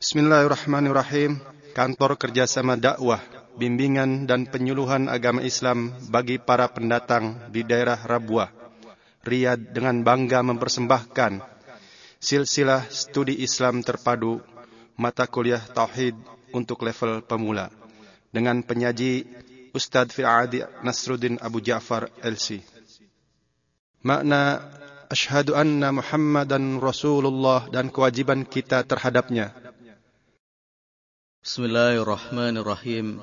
Bismillahirrahmanirrahim. Kantor Kerjasama Dakwah, Bimbingan dan Penyuluhan Agama Islam bagi para pendatang di daerah Rabuah, Riyadh dengan bangga mempersembahkan silsilah studi Islam terpadu mata kuliah Tauhid untuk level pemula dengan penyaji Ustadz Fi'adi Nasruddin Abu Ja'far LC. Makna asyhadu anna Muhammadan Rasulullah dan kewajiban kita terhadapnya. بسم الله الرحمن الرحيم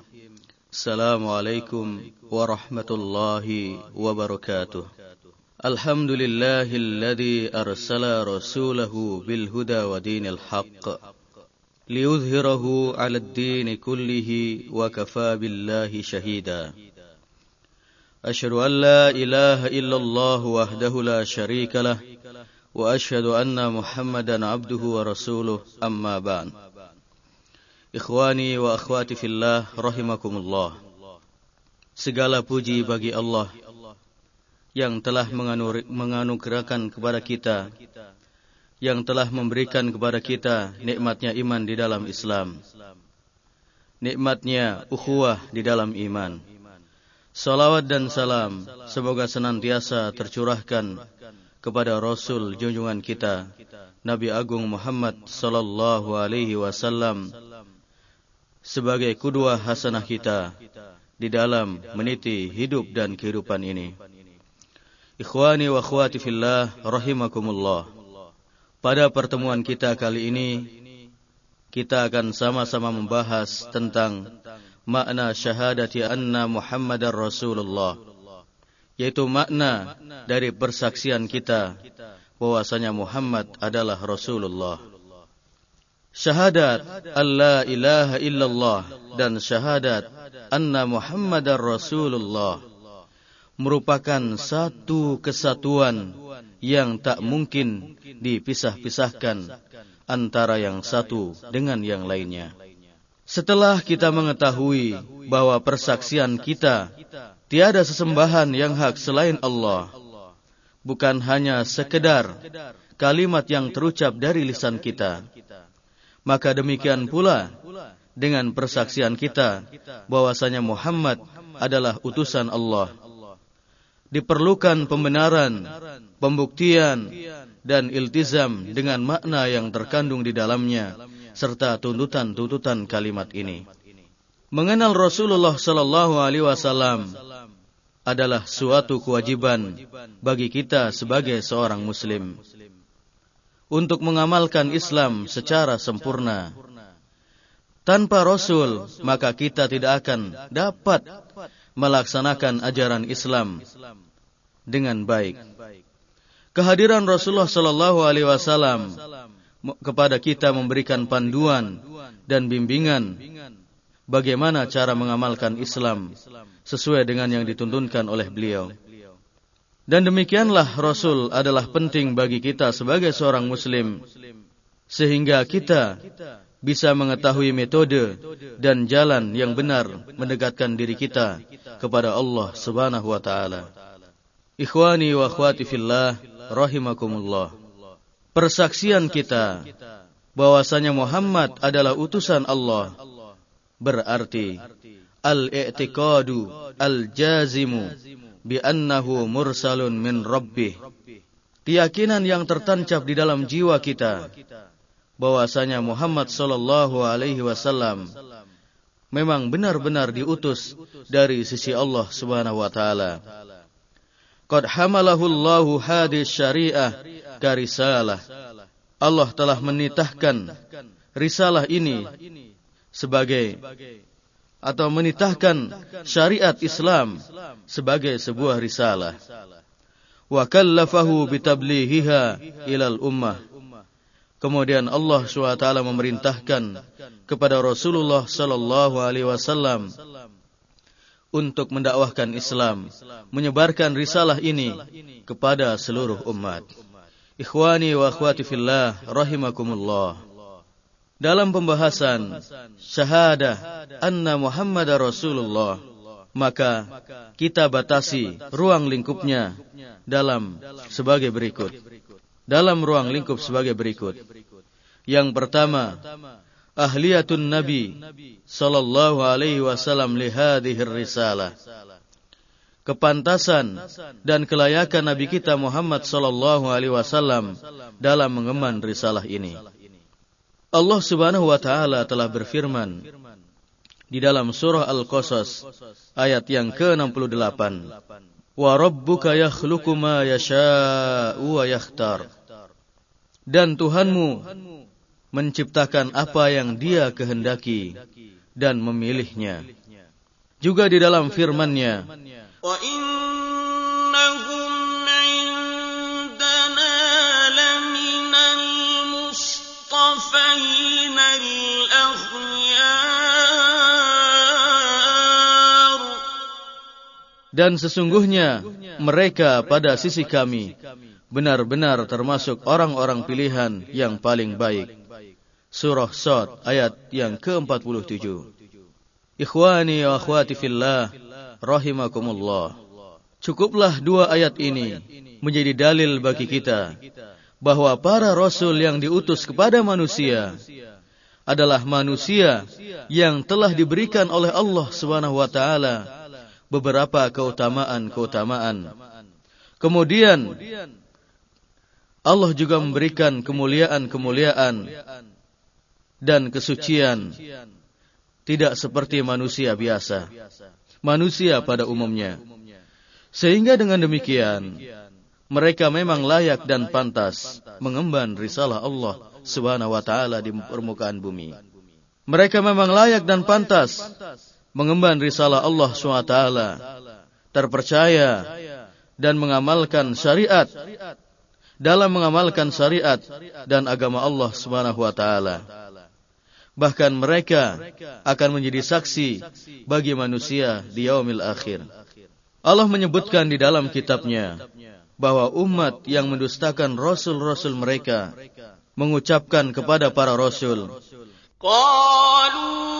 السلام عليكم ورحمة الله وبركاته الحمد لله الذي أرسل رسوله بالهدى ودين الحق ليظهره على الدين كله وكفى بالله شهيدا أشهد أن لا إله إلا الله وحده لا شريك له وأشهد أن محمدا عبده ورسوله أما بعد Ikhwani wa akhwati fillah rahimakumullah. Segala puji bagi Allah yang telah menganugerahkan kepada kita yang telah memberikan kepada kita nikmatnya iman di dalam Islam. Nikmatnya ukhuwah di dalam iman. Salawat dan salam semoga senantiasa tercurahkan kepada Rasul junjungan kita Nabi Agung Muhammad sallallahu alaihi wasallam sebagai kudua hasanah kita di dalam meniti hidup dan kehidupan ini. Ikhwani wa akhwati fillah rahimakumullah. Pada pertemuan kita kali ini kita akan sama-sama membahas tentang makna syahadati anna Muhammadar Rasulullah yaitu makna dari persaksian kita bahwasanya Muhammad adalah Rasulullah syahadat alla ilaha illallah dan syahadat anna Muhammadar Rasulullah merupakan satu kesatuan yang tak mungkin dipisah-pisahkan antara yang satu dengan yang lainnya. Setelah kita mengetahui bahwa persaksian kita tiada sesembahan yang hak selain Allah, bukan hanya sekedar kalimat yang terucap dari lisan kita, maka demikian pula dengan persaksian kita bahwasanya Muhammad adalah utusan Allah. Diperlukan pembenaran, pembuktian, dan iltizam dengan makna yang terkandung di dalamnya serta tuntutan-tuntutan kalimat ini. Mengenal Rasulullah sallallahu alaihi wasallam adalah suatu kewajiban bagi kita sebagai seorang muslim untuk mengamalkan Islam secara sempurna. Tanpa Rasul, maka kita tidak akan dapat melaksanakan ajaran Islam dengan baik. Kehadiran Rasulullah sallallahu alaihi wasallam kepada kita memberikan panduan dan bimbingan bagaimana cara mengamalkan Islam sesuai dengan yang dituntunkan oleh beliau. Dan demikianlah Rasul adalah penting bagi kita sebagai seorang muslim sehingga kita bisa mengetahui metode dan jalan yang benar mendekatkan diri kita kepada Allah Subhanahu wa taala. Ikhwani wa akhwati fillah rahimakumullah persaksian kita bahwasanya Muhammad adalah utusan Allah berarti al-i'tiqadu al-jazimu bi annahu mursalun min rabbih keyakinan yang tertancap di dalam jiwa kita bahwasanya Muhammad sallallahu alaihi wasallam memang benar-benar diutus dari sisi Allah Subhanahu wa taala. Qad hamalahu Allahu hadis syariah karisalah. Allah telah menitahkan risalah ini sebagai atau menitahkan syariat Islam sebagai sebuah risalah. Wa kallafahu bitablighiha ilal ummah. Kemudian Allah SWT memerintahkan kepada Rasulullah sallallahu alaihi wasallam untuk mendakwahkan Islam, menyebarkan risalah ini kepada seluruh umat. Ikhwani wa akhwati fillah rahimakumullah. Dalam pembahasan syahadah anna Muhammad Rasulullah, maka kita batasi ruang lingkupnya dalam sebagai berikut. Dalam ruang lingkup sebagai berikut. Yang pertama, ahliyatun nabi sallallahu alaihi wasallam li risalah kepantasan dan kelayakan nabi kita Muhammad sallallahu alaihi wasallam dalam mengemban risalah ini Allah Subhanahu wa taala telah berfirman di dalam surah Al-Qasas ayat yang ke-68 wa rabbuka yakhluqu ma yasha'u wa yakhtar dan Tuhanmu menciptakan apa yang Dia kehendaki dan memilihnya. Juga di dalam firman-Nya, Dan sesungguhnya mereka pada sisi kami benar-benar termasuk orang-orang pilihan yang paling baik. Surah Sad ayat yang ke-47. Ikhwani wa akhwati fillah rahimakumullah. Cukuplah dua ayat ini menjadi dalil bagi kita bahwa para rasul yang diutus kepada manusia adalah manusia yang telah diberikan oleh Allah Subhanahu wa taala beberapa keutamaan-keutamaan. Kemudian Allah juga memberikan kemuliaan-kemuliaan dan kesucian tidak seperti manusia biasa. Manusia pada umumnya. Sehingga dengan demikian, mereka memang layak dan pantas mengemban risalah Allah Subhanahu wa taala di permukaan bumi. Mereka memang layak dan pantas mengemban risalah Allah SWT, terpercaya dan mengamalkan syariat dalam mengamalkan syariat dan agama Allah Subhanahu wa taala. Bahkan mereka akan menjadi saksi bagi manusia di yaumil akhir. Allah menyebutkan di dalam kitabnya bahwa umat yang mendustakan rasul-rasul mereka mengucapkan kepada para rasul, Qalu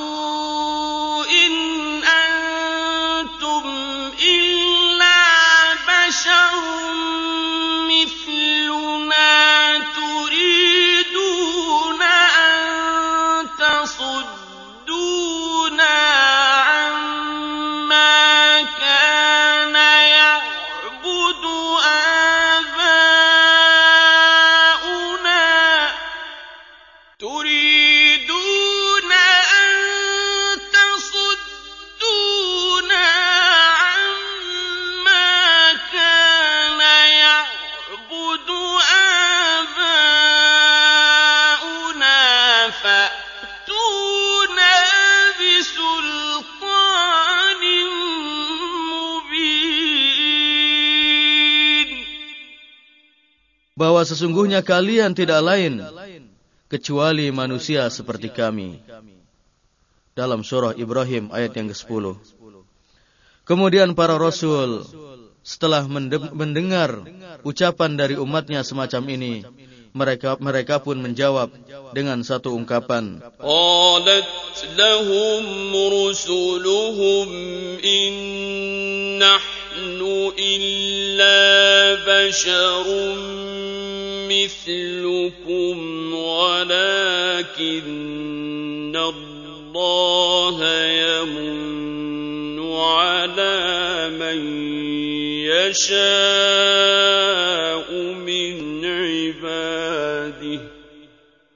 sesungguhnya kalian tidak lain kecuali manusia seperti kami. Dalam surah Ibrahim ayat yang ke-10. Kemudian para rasul setelah mendengar ucapan dari umatnya semacam ini, mereka mereka pun menjawab dengan satu ungkapan. Qalat lahum rusuluhum in nahnu illa basharum مثلكم ولكن الله يمن على من يشاء من عباده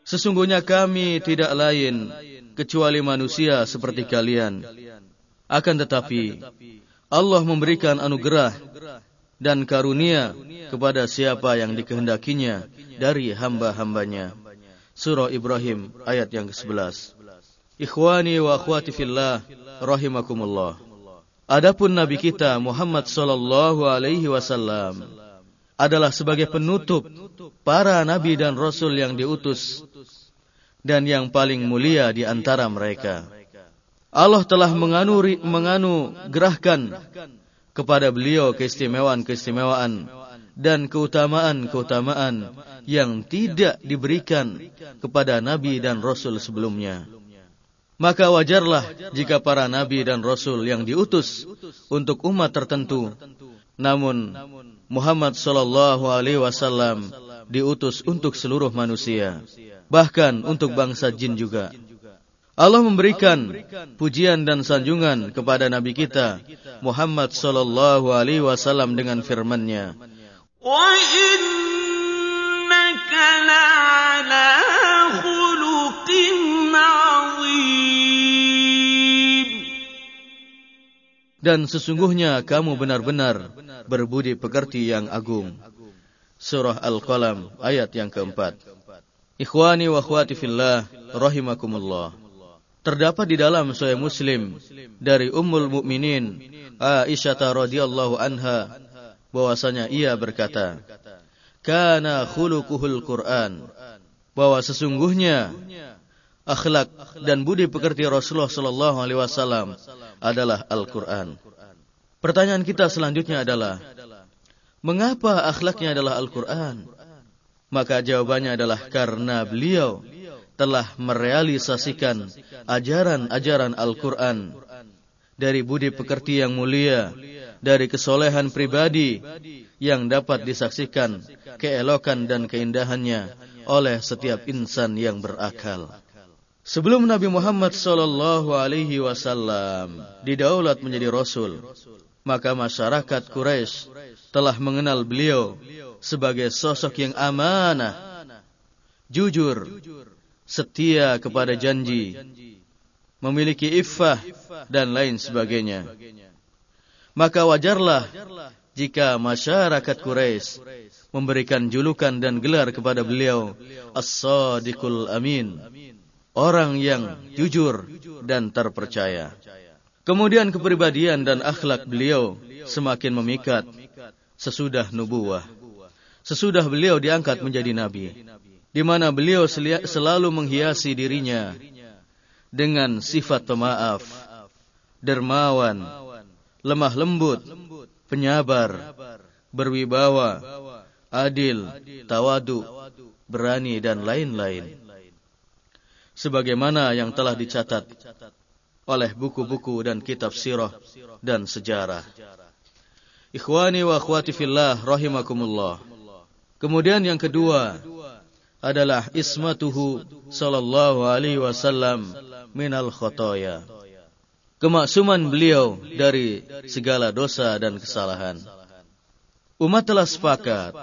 Sesungguhnya kami tidak lain kecuali manusia seperti kalian. Akan tetapi Allah memberikan anugerah dan karunia kepada siapa yang dikehendakinya dari hamba-hambanya. Surah Ibrahim ayat yang ke-11. Ikhwani wa akhwati fillah rahimakumullah. Adapun nabi kita Muhammad sallallahu alaihi wasallam adalah sebagai penutup para nabi dan rasul yang diutus dan yang paling mulia di antara mereka. Allah telah menganu menganugerahkan kepada beliau keistimewaan-keistimewaan dan keutamaan-keutamaan yang tidak diberikan kepada nabi dan rasul sebelumnya. Maka wajarlah jika para nabi dan rasul yang diutus untuk umat tertentu, namun Muhammad sallallahu alaihi wasallam diutus untuk seluruh manusia, bahkan untuk bangsa jin juga. Allah memberikan pujian dan sanjungan kepada Nabi kita Muhammad sallallahu alaihi wasallam dengan firman-Nya. Wa innaka la'ala khuluqin 'azim. Dan sesungguhnya kamu benar-benar berbudi pekerti yang agung. Surah Al-Qalam ayat yang keempat. Ikhwani wa akhwati fillah rahimakumullah. Terdapat di dalam Sahih Muslim dari Ummul Mukminin Aisyah radhiyallahu anha bahwasanya ia berkata, "Kana khuluquhul Qur'an." Bahwa sesungguhnya akhlak dan budi pekerti Rasulullah sallallahu alaihi wasallam adalah Al-Qur'an. Pertanyaan kita selanjutnya adalah, mengapa akhlaknya adalah Al-Qur'an? Maka jawabannya adalah karena beliau telah merealisasikan ajaran-ajaran Al-Quran dari budi pekerti yang mulia, dari kesolehan pribadi yang dapat disaksikan keelokan dan keindahannya oleh setiap insan yang berakal. Sebelum Nabi Muhammad sallallahu alaihi wasallam didaulat menjadi rasul, maka masyarakat Quraisy telah mengenal beliau sebagai sosok yang amanah, jujur, setia kepada janji, memiliki iffah dan lain sebagainya. Maka wajarlah jika masyarakat Quraisy memberikan julukan dan gelar kepada beliau As-Sadiqul Amin, orang yang jujur dan terpercaya. Kemudian kepribadian dan akhlak beliau semakin memikat sesudah nubuah. Sesudah beliau diangkat menjadi nabi di mana beliau selalu menghiasi dirinya dengan sifat pemaaf, dermawan, lemah lembut, penyabar, berwibawa, adil, tawadu, berani dan lain-lain. Sebagaimana yang telah dicatat oleh buku-buku dan kitab sirah dan sejarah. Ikhwani wa akhwati fillah rahimakumullah. Kemudian yang kedua, adalah ismatuhu sallallahu alaihi wasallam minal khotoya. Kemaksuman beliau dari segala dosa dan kesalahan. Umat telah sepakat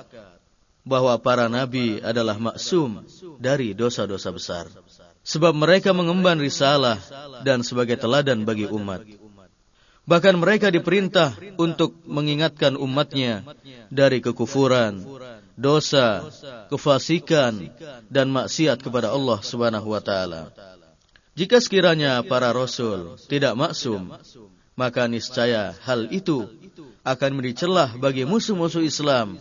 bahwa para nabi adalah maksum dari dosa-dosa besar. Sebab mereka mengemban risalah dan sebagai teladan bagi umat. Bahkan mereka diperintah untuk mengingatkan umatnya dari kekufuran, dosa, kefasikan, dan maksiat kepada Allah Subhanahu wa taala. Jika sekiranya para rasul tidak maksum, maka niscaya hal itu akan menjadi celah bagi musuh-musuh Islam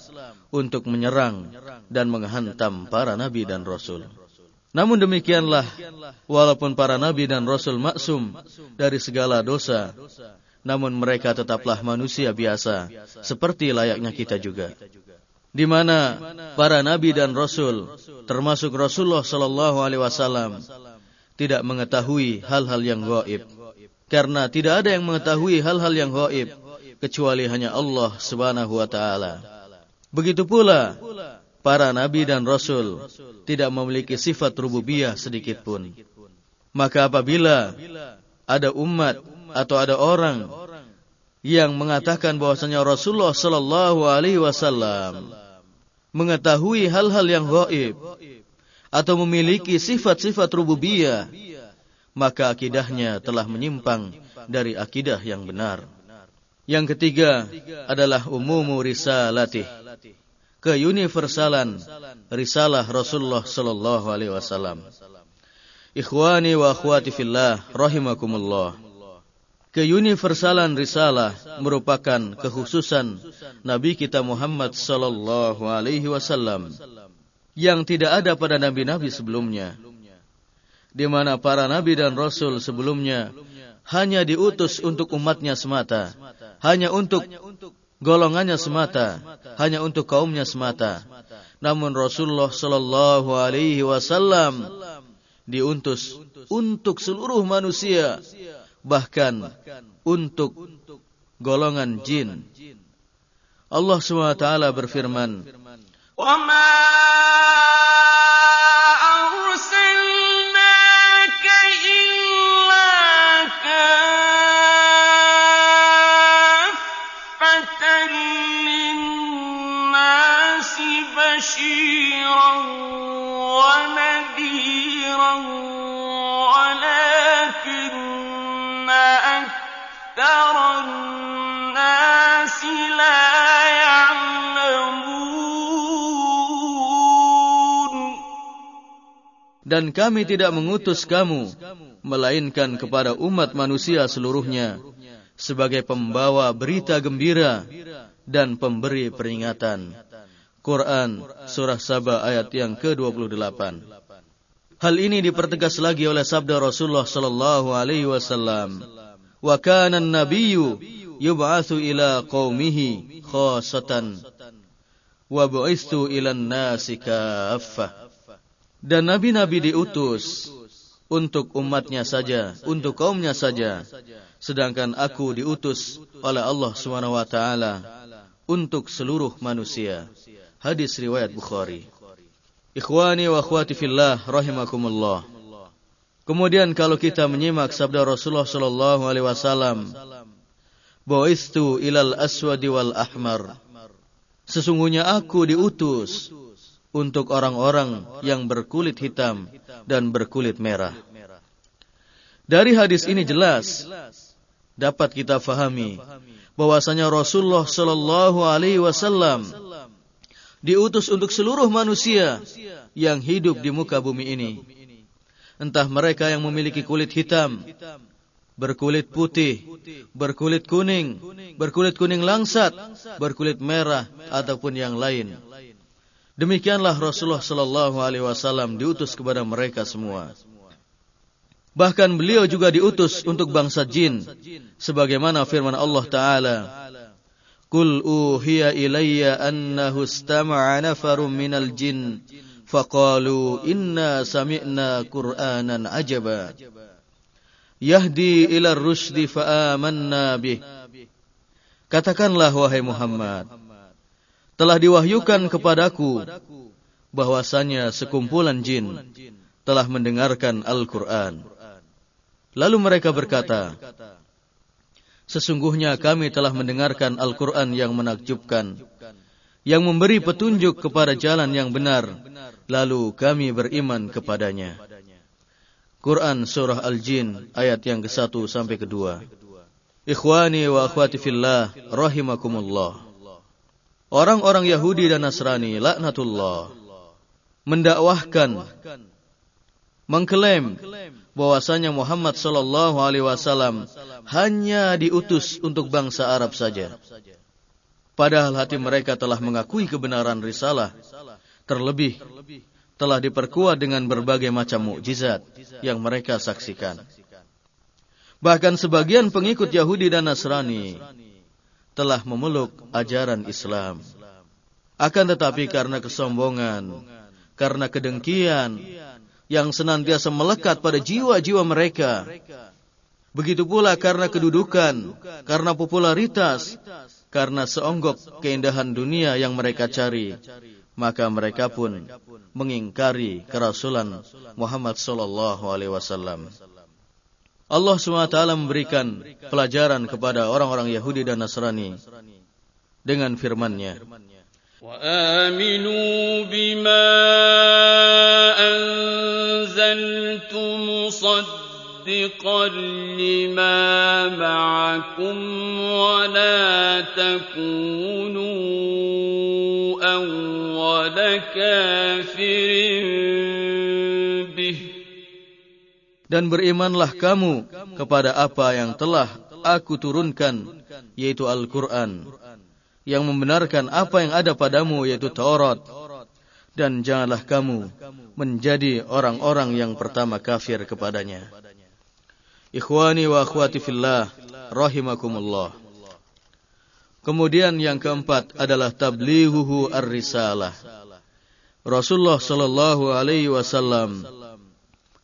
untuk menyerang dan menghantam para nabi dan rasul. Namun demikianlah, walaupun para nabi dan rasul maksum dari segala dosa, namun mereka tetaplah manusia biasa, seperti layaknya kita juga di mana para nabi dan rasul termasuk Rasulullah sallallahu alaihi wasallam tidak mengetahui hal-hal yang gaib karena tidak ada yang mengetahui hal-hal yang gaib kecuali hanya Allah Subhanahu wa taala. Begitu pula para nabi dan rasul tidak memiliki sifat rububiyah sedikit pun. Maka apabila ada umat atau ada orang yang mengatakan bahwasanya Rasulullah sallallahu alaihi wasallam mengetahui hal-hal yang gaib atau memiliki sifat-sifat rububiyah maka akidahnya telah menyimpang dari akidah yang benar. Yang ketiga adalah umumu risalatih keuniversalan risalah Rasulullah sallallahu alaihi wasallam. Ikhwani wa akhwati fillah rahimakumullah. Keuniversalan risalah merupakan kekhususan Nabi kita Muhammad sallallahu alaihi wasallam yang tidak ada pada nabi-nabi sebelumnya. Di mana para nabi dan rasul sebelumnya hanya diutus untuk umatnya semata, hanya untuk golongannya semata, hanya untuk kaumnya semata. Namun Rasulullah sallallahu alaihi wasallam diutus untuk seluruh manusia bahkan untuk golongan jin. Allah SWT berfirman, وَمَا أَرْسَلْنَاكَ Dan kami tidak mengutus kamu, melainkan kepada umat manusia seluruhnya, sebagai pembawa berita gembira dan pemberi peringatan. Quran Surah Saba ayat yang ke-28. Hal ini dipertegas lagi oleh sabda Rasulullah sallallahu alaihi wasallam. Wa kana an-nabiyyu yub'atsu ila qaumihi khassatan wa bu'istu ila an-nasi kaffah dan nabi-nabi diutus untuk umatnya saja, untuk kaumnya saja. Sedangkan aku diutus oleh Allah Subhanahu wa taala untuk seluruh manusia. Hadis riwayat Bukhari. Ikhwani wa akhwati fillah rahimakumullah. Kemudian kalau kita menyimak sabda Rasulullah sallallahu alaihi wasallam, "Bu'istu ilal aswadi wal ahmar." Sesungguhnya aku diutus untuk orang-orang yang berkulit hitam dan berkulit merah. Dari hadis ini jelas dapat kita fahami bahwasanya Rasulullah Shallallahu Alaihi Wasallam diutus untuk seluruh manusia yang hidup di muka bumi ini. Entah mereka yang memiliki kulit hitam, berkulit putih, berkulit kuning, berkulit kuning langsat, berkulit merah, ataupun yang lain. Demikianlah Rasulullah Sallallahu Alaihi Wasallam diutus kepada mereka semua. Bahkan beliau juga diutus untuk bangsa jin, sebagaimana firman Allah Taala, "Qul uhiya ilayya annahu istama'a nafarun minal jin, faqalu inna sami'na Qur'anan ajaba, yahdi ila rusdi fa'amanna bih." Katakanlah wahai Muhammad, telah diwahyukan kepadaku bahwasanya sekumpulan jin telah mendengarkan Al-Quran. Lalu mereka berkata, Sesungguhnya kami telah mendengarkan Al-Quran yang menakjubkan, yang memberi petunjuk kepada jalan yang benar, lalu kami beriman kepadanya. Quran Surah Al-Jin ayat yang ke-1 sampai ke-2. Ikhwani wa akhwati fillah rahimakumullah. Orang-orang Yahudi dan Nasrani, laknatullah, mendakwahkan, mengklaim bahwasanya Muhammad sallallahu alaihi wasallam hanya diutus untuk bangsa Arab saja. Padahal hati mereka telah mengakui kebenaran risalah, terlebih telah diperkuat dengan berbagai macam mukjizat yang mereka saksikan. Bahkan sebagian pengikut Yahudi dan Nasrani telah memeluk ajaran Islam. Akan tetapi karena kesombongan, karena kedengkian yang senantiasa melekat pada jiwa-jiwa mereka, begitu pula karena kedudukan, karena popularitas, karena seonggok keindahan dunia yang mereka cari, maka mereka pun mengingkari kerasulan Muhammad sallallahu alaihi wasallam. Allah SWT memberikan pelajaran kepada orang-orang Yahudi dan Nasrani dengan firman-Nya. وآمنوا بما أنزلت مصدقا لما معكم ولا تكونوا أول كافر Dan berimanlah kamu kepada apa yang telah aku turunkan, yaitu Al-Quran, yang membenarkan apa yang ada padamu, yaitu Taurat. Dan janganlah kamu menjadi orang-orang yang pertama kafir kepadanya. Ikhwani wa akhwati fillah, rahimakumullah. Kemudian yang keempat adalah tablighuhu ar-risalah. Rasulullah sallallahu alaihi wasallam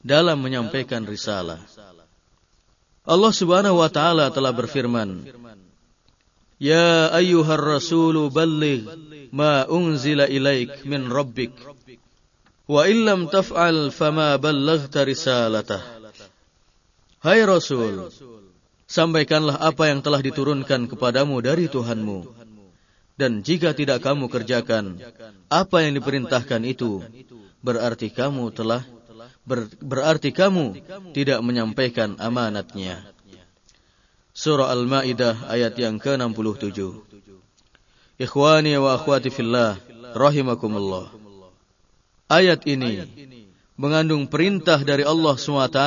dalam menyampaikan risalah. Allah Subhanahu wa taala telah berfirman, "Ya ayyuhar rasulu balligh ma unzila ilaik min rabbik wa illam taf'al fama ballaghta risalatah." Hai Rasul, sampaikanlah apa yang telah diturunkan kepadamu dari Tuhanmu. Dan jika tidak kamu kerjakan apa yang diperintahkan itu, berarti kamu telah ber, berarti kamu tidak menyampaikan amanatnya. Surah Al-Maidah ayat yang ke-67. Ikhwani wa akhwati fillah rahimakumullah. Ayat ini mengandung perintah dari Allah SWT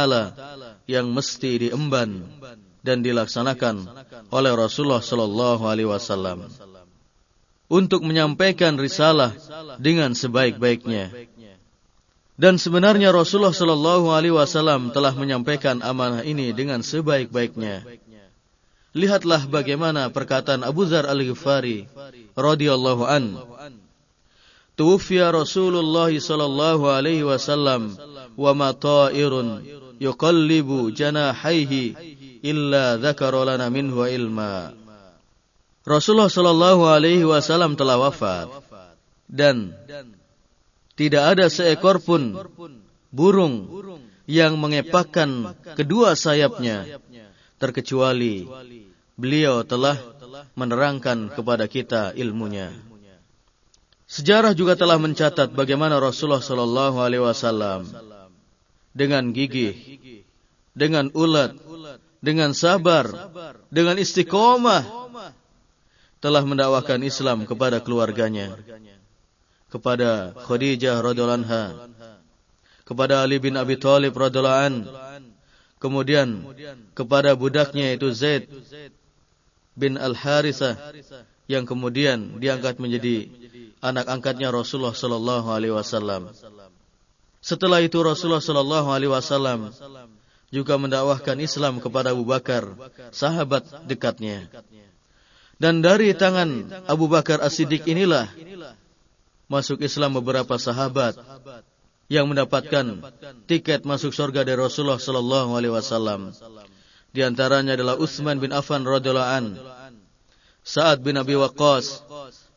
yang mesti diemban dan dilaksanakan oleh Rasulullah Sallallahu Alaihi Wasallam untuk menyampaikan risalah dengan sebaik-baiknya. Dan sebenarnya Rasulullah Sallallahu Alaihi Wasallam telah menyampaikan amanah ini dengan sebaik-baiknya. Lihatlah bagaimana perkataan Abu Dzar Al Ghifari radhiyallahu an. Tuwfiya Rasulullah sallallahu alaihi wasallam wa ma ta'irun yuqallibu janahaihi illa dzakara lana minhu ilma. Rasulullah sallallahu alaihi wasallam telah wafat dan tidak ada seekor pun burung yang mengepakkan kedua sayapnya terkecuali beliau telah menerangkan kepada kita ilmunya. Sejarah juga telah mencatat bagaimana Rasulullah sallallahu alaihi wasallam dengan gigih, dengan ulat, dengan sabar, dengan istiqomah telah mendakwakan Islam kepada keluarganya, kepada Khadijah radhiyallahu anha, kepada Ali bin Abi Thalib radhiyallahu an, kemudian kepada budaknya yaitu Zaid bin Al-Harithah yang kemudian diangkat menjadi anak angkatnya Rasulullah sallallahu alaihi wasallam. Setelah itu Rasulullah sallallahu alaihi wasallam juga mendakwahkan Islam kepada Abu Bakar, sahabat dekatnya. Dan dari tangan Abu Bakar As-Siddiq inilah masuk Islam beberapa sahabat yang mendapatkan tiket masuk surga dari Rasulullah sallallahu alaihi wasallam. Di antaranya adalah Utsman bin Affan radhiyallahu an, Sa'ad bin Abi Waqqas,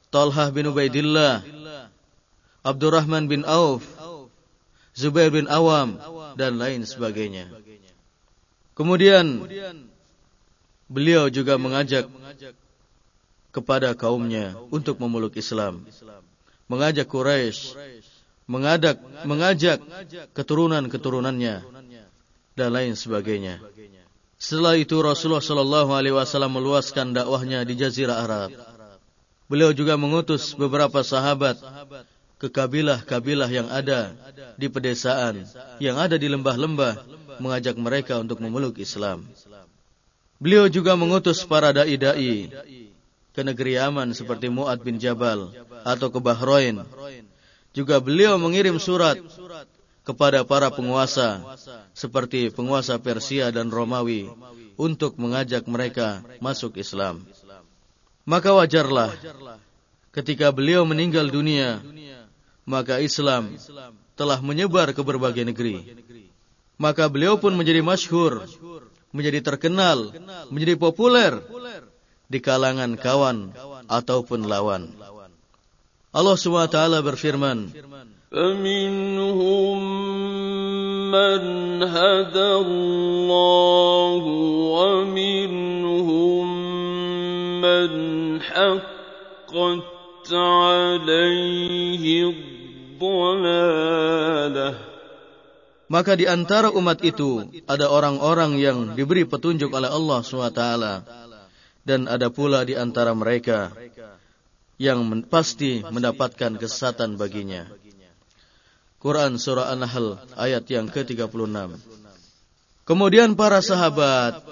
Talhah bin Ubaidillah, Abdurrahman bin Auf, Zubair bin Awam dan lain sebagainya. Kemudian beliau juga mengajak kepada kaumnya untuk memeluk Islam. Mengajak Quraisy, mengajak mengajak keturunan-keturunannya dan lain sebagainya. Setelah itu Rasulullah Shallallahu Alaihi Wasallam meluaskan dakwahnya di Jazirah Arab. Beliau juga mengutus beberapa sahabat ke kabilah-kabilah yang ada di pedesaan, yang ada di lembah-lembah, mengajak mereka untuk memeluk Islam. Beliau juga mengutus para dai-dai ke negeri Yaman seperti Mu'ad bin Jabal atau ke Bahrain. Juga beliau mengirim surat kepada para penguasa seperti penguasa Persia dan Romawi untuk mengajak mereka masuk Islam. Maka wajarlah ketika beliau meninggal dunia, maka Islam telah menyebar ke berbagai negeri. Maka beliau pun menjadi masyhur, menjadi terkenal, menjadi populer di kalangan kawan ataupun lawan. Allah SWT berfirman, فمنهم من هدى الله ومنهم من حقت عليه الضلاله Maka di antara umat itu ada orang-orang yang diberi petunjuk oleh Allah SWT. dan ada pula di antara mereka yang pasti mendapatkan kesesatan baginya. Quran Surah An-Nahl ayat yang ke-36. Kemudian para sahabat,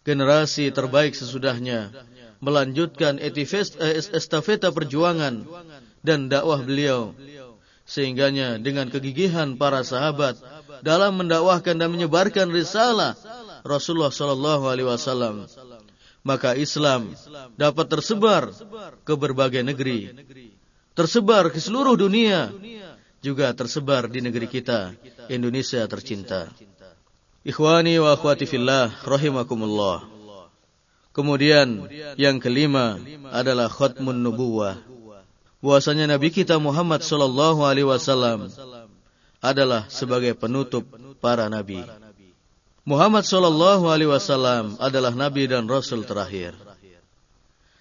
generasi terbaik sesudahnya, melanjutkan eh, estafeta perjuangan dan dakwah beliau. Sehingganya dengan kegigihan para sahabat dalam mendakwahkan dan menyebarkan risalah Rasulullah Sallallahu Alaihi Wasallam, maka Islam dapat tersebar ke berbagai negeri, tersebar ke seluruh dunia juga tersebar di negeri kita, Indonesia tercinta. Ikhwani wa akhwati fillah, rahimakumullah. Kemudian yang kelima adalah khutmun nubuwah. Bahwasanya Nabi kita Muhammad sallallahu alaihi wasallam adalah sebagai penutup para nabi. Muhammad Shallallahu Alaihi Wasallam adalah Nabi dan Rasul terakhir.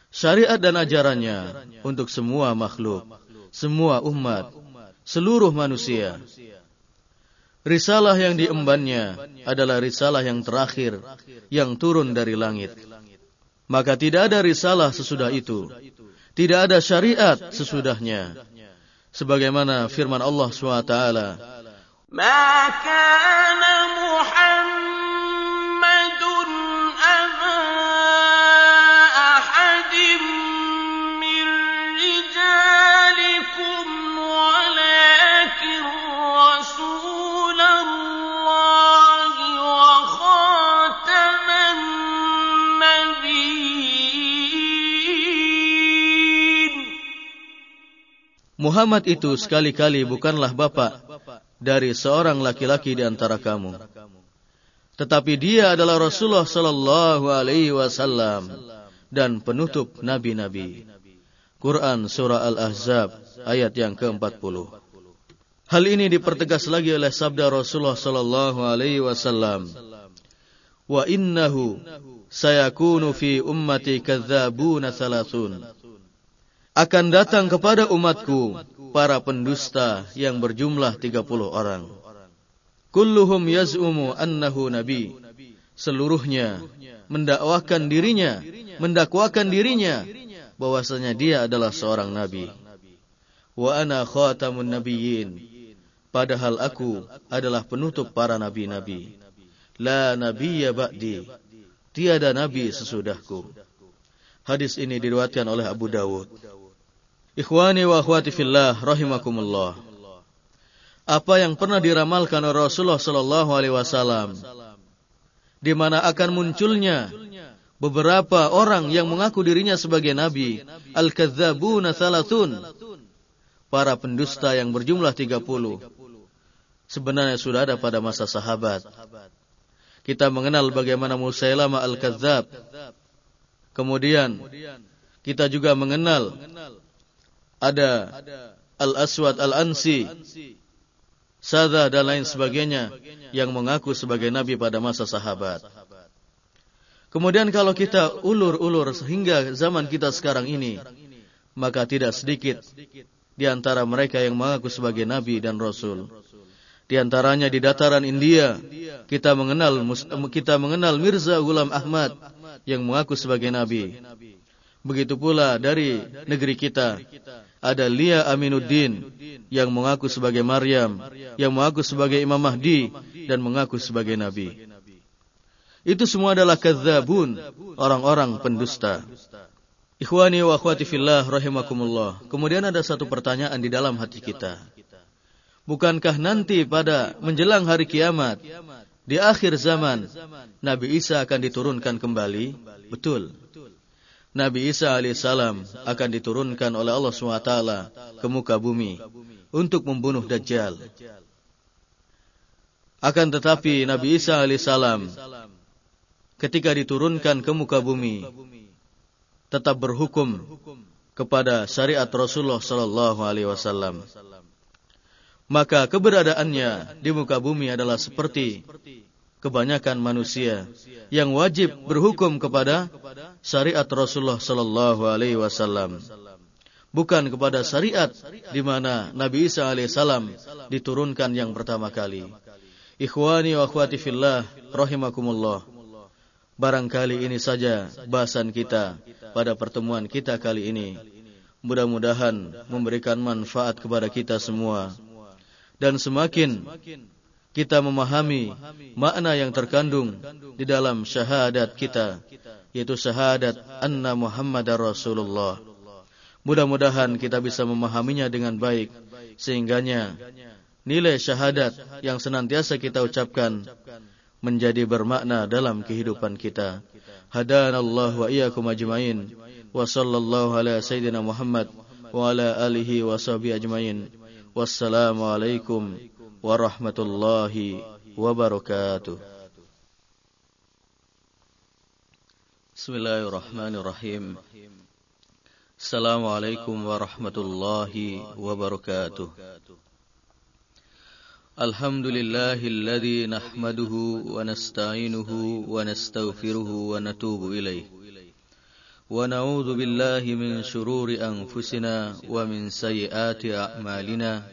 Syariat dan ajarannya untuk semua makhluk, semua umat, seluruh manusia. Risalah yang diembannya adalah risalah yang terakhir yang turun dari langit. Maka tidak ada risalah sesudah itu. Tidak ada syariat sesudahnya. Sebagaimana firman Allah SWT. Muhammad Muhammad itu sekali-kali bukanlah bapak dari seorang laki-laki di antara kamu. Tetapi dia adalah Rasulullah sallallahu alaihi wasallam dan penutup nabi-nabi. Quran surah Al-Ahzab ayat yang ke-40. Hal ini dipertegas lagi oleh sabda Rasulullah sallallahu alaihi wasallam. Wa innahu sayakunu fi ummati kadzabuna thalathun. Akan datang kepada umatku para pendusta yang berjumlah 30 orang. Kulluhum yaz'umu annahu nabi. Seluruhnya mendakwakan dirinya, mendakwakan dirinya bahwasanya dia adalah seorang nabi. Wa ana khatamun nabiyyin. Padahal aku adalah penutup para nabi-nabi. La nabiyya ba'di. Tiada nabi sesudahku. Hadis ini diriwayatkan oleh Abu Dawud. Ikhwani wa akhwati fillah rahimakumullah. Apa yang pernah diramalkan oleh Rasulullah sallallahu alaihi wasallam di mana akan munculnya beberapa orang yang mengaku dirinya sebagai nabi, al-kadzdzabuna thalathun. Para pendusta yang berjumlah 30. Sebenarnya sudah ada pada masa sahabat. Kita mengenal bagaimana Musailamah al-Kadzdzab. Kemudian kita juga mengenal ada Al-Aswad Al-Ansi, Sada dan lain sebagainya yang mengaku sebagai nabi pada masa sahabat. Kemudian kalau kita ulur-ulur sehingga zaman kita sekarang ini, maka tidak sedikit di antara mereka yang mengaku sebagai nabi dan rasul. Di antaranya di dataran India, kita mengenal kita mengenal Mirza Ghulam Ahmad yang mengaku sebagai nabi. Begitu pula dari negeri kita ada Lia Aminuddin yang mengaku sebagai Maryam, yang mengaku sebagai Imam Mahdi dan mengaku sebagai nabi. Itu semua adalah kadzabun, orang-orang pendusta. Ikhwani wa akhwati fillah rahimakumullah. Kemudian ada satu pertanyaan di dalam hati kita. Bukankah nanti pada menjelang hari kiamat, di akhir zaman, Nabi Isa akan diturunkan kembali? Betul. Nabi Isa alaihissalam akan diturunkan oleh Allah SWT ke muka bumi untuk membunuh Dajjal. Akan tetapi Nabi Isa alaihissalam ketika diturunkan ke muka bumi tetap berhukum kepada syariat Rasulullah sallallahu alaihi wasallam. Maka keberadaannya di muka bumi adalah seperti kebanyakan manusia yang wajib berhukum kepada syariat Rasulullah sallallahu alaihi wasallam bukan kepada syariat di mana Nabi Isa alaihissalam diturunkan yang pertama kali. Ikhwani wa akhwati fillah rahimakumullah. Barangkali ini saja bahasan kita pada pertemuan kita kali ini. Mudah-mudahan memberikan manfaat kepada kita semua. Dan semakin kita memahami makna yang terkandung di dalam syahadat kita yaitu syahadat anna Muhammadar Rasulullah. Mudah-mudahan kita bisa memahaminya dengan baik sehingganya nilai syahadat yang senantiasa kita ucapkan menjadi bermakna dalam kehidupan kita. Hadanallahu wa iyyakum ajmain wa sallallahu ala sayyidina Muhammad wa ala alihi wa sahbihi ajmain. Wassalamu alaikum warahmatullahi wabarakatuh. Bismillahirrahmanirrahim. Assalamualaikum warahmatullahi wabarakatuh. Alhamdulillahilladzi nahmaduhu wa nasta'inuhu wa nastaghfiruhu wa natubu ilaih. Wa na'udzu billahi min shururi anfusina wa min sayyiati a'malina.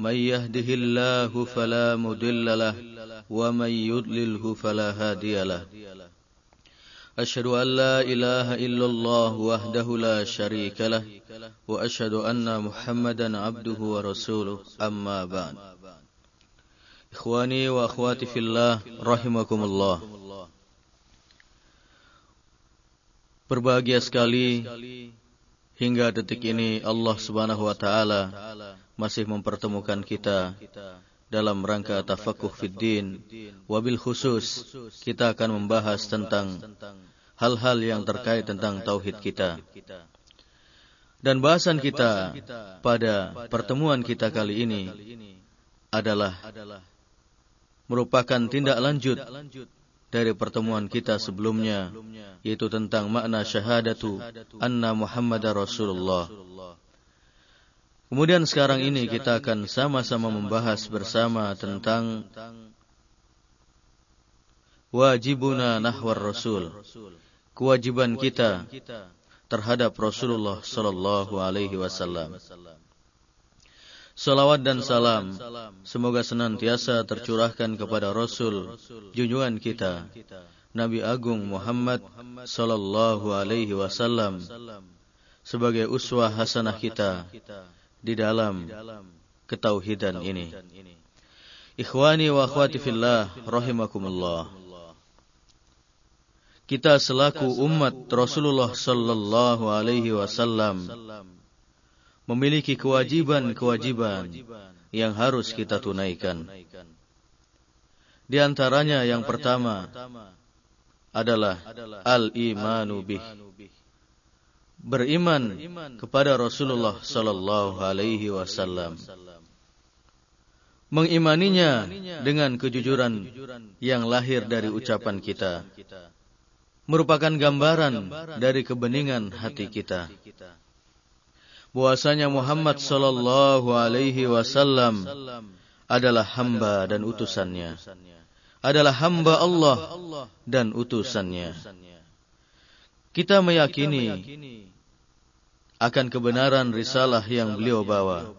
من يهده الله فلا مدل له ومن يضلله فلا هادي له أشهد أن لا إله إلا الله وحده لا شريك له وأشهد أن محمدا عبده ورسوله أما بعد إخواني وأخواتي في الله رحمكم الله Berbahagia sekali hingga detik ini Allah Subhanahu wa taala masih mempertemukan kita dalam rangka tafakuh fiddin wabil khusus kita akan membahas tentang hal-hal yang terkait tentang tauhid kita. Dan bahasan kita pada pertemuan kita kali ini adalah merupakan tindak lanjut dari pertemuan kita sebelumnya yaitu tentang makna syahadatu anna Muhammadar Rasulullah Kemudian sekarang ini kita akan sama-sama membahas bersama tentang wajibuna nahwar rasul. Kewajiban kita terhadap Rasulullah sallallahu alaihi wasallam. Salawat dan salam semoga senantiasa tercurahkan kepada Rasul junjungan kita Nabi Agung Muhammad sallallahu alaihi wasallam sebagai uswah hasanah kita di dalam ketauhidan ini. Ikhwani wa akhwati fillah rahimakumullah. Kita selaku umat Rasulullah sallallahu alaihi wasallam memiliki kewajiban-kewajiban yang harus kita tunaikan. Di antaranya yang pertama adalah al-imanu bih beriman kepada Rasulullah sallallahu alaihi wasallam. mengimaninya dengan kejujuran yang lahir dari ucapan kita. merupakan gambaran dari kebeningan hati kita. bahwasanya Muhammad sallallahu alaihi wasallam adalah hamba dan utusannya. adalah hamba Allah dan utusannya. kita meyakini akan kebenaran risalah yang beliau bawa,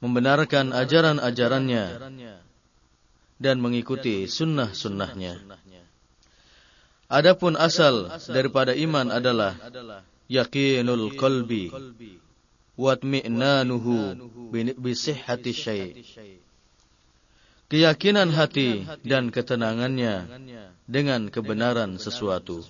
membenarkan ajaran-ajarannya, dan mengikuti sunnah-sunnahnya. Adapun asal daripada iman adalah yakinul qalbi watmi'nanuhu bisihhati syai' keyakinan hati dan ketenangannya dengan kebenaran sesuatu.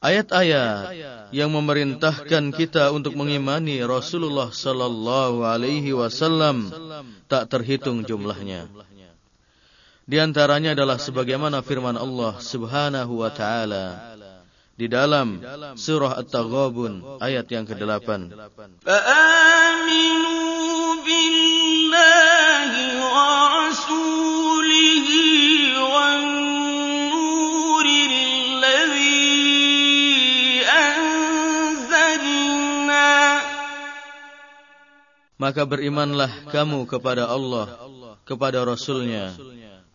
Ayat-ayat yang memerintahkan kita untuk mengimani Rasulullah sallallahu alaihi wasallam tak terhitung jumlahnya. Di antaranya adalah sebagaimana firman Allah Subhanahu wa taala di dalam surah At-Taghabun ayat yang ke-8. Fa'aminu billahi Maka berimanlah kamu kepada Allah, kepada Rasulnya,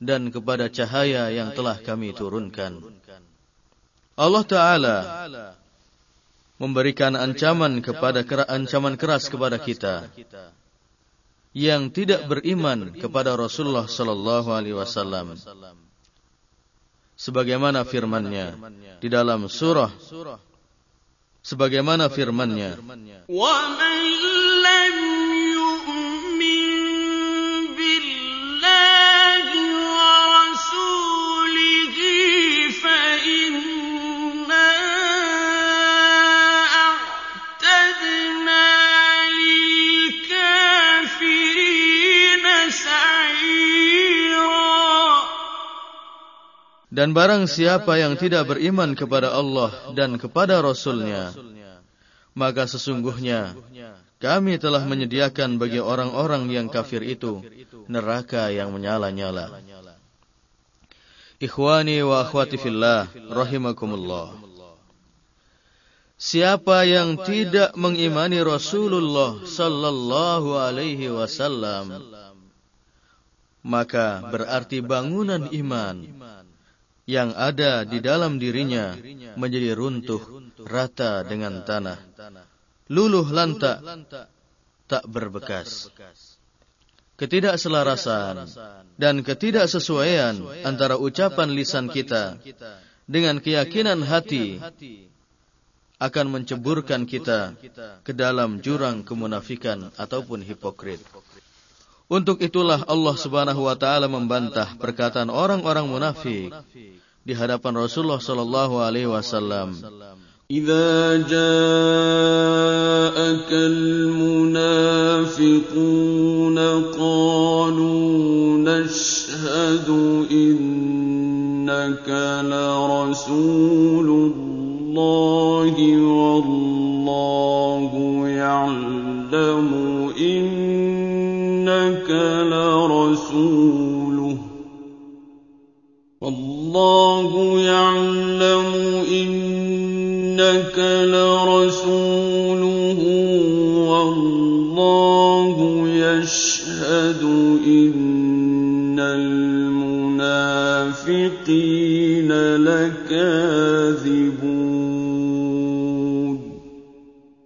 dan kepada cahaya yang telah kami turunkan. Allah Ta'ala memberikan ancaman kepada ancaman keras kepada kita yang tidak beriman kepada Rasulullah sallallahu alaihi wasallam. Sebagaimana firman-Nya di dalam surah sebagaimana firman-Nya Dan barang siapa yang tidak beriman kepada Allah dan kepada Rasulnya, maka sesungguhnya kami telah menyediakan bagi orang-orang yang kafir itu neraka yang menyala-nyala. Ikhwani wa akhwati fillah rahimakumullah. Siapa yang tidak mengimani Rasulullah sallallahu alaihi wasallam maka berarti bangunan iman yang ada di dalam dirinya menjadi runtuh rata dengan tanah. Luluh lantak, tak berbekas. Ketidakselarasan dan ketidaksesuaian antara ucapan lisan kita dengan keyakinan hati akan menceburkan kita ke dalam jurang kemunafikan ataupun hipokrit. Untuk itulah Allah Subhanahu wa taala membantah perkataan orang-orang munafik di hadapan Rasulullah sallallahu alaihi wasallam. إذا جاءك المنافقون قالوا نشهد إنك لرسول الله والله يعلم إنك لرسوله والله يعلم إنك لرسوله والله يشهد إن المنافقين لكاذبون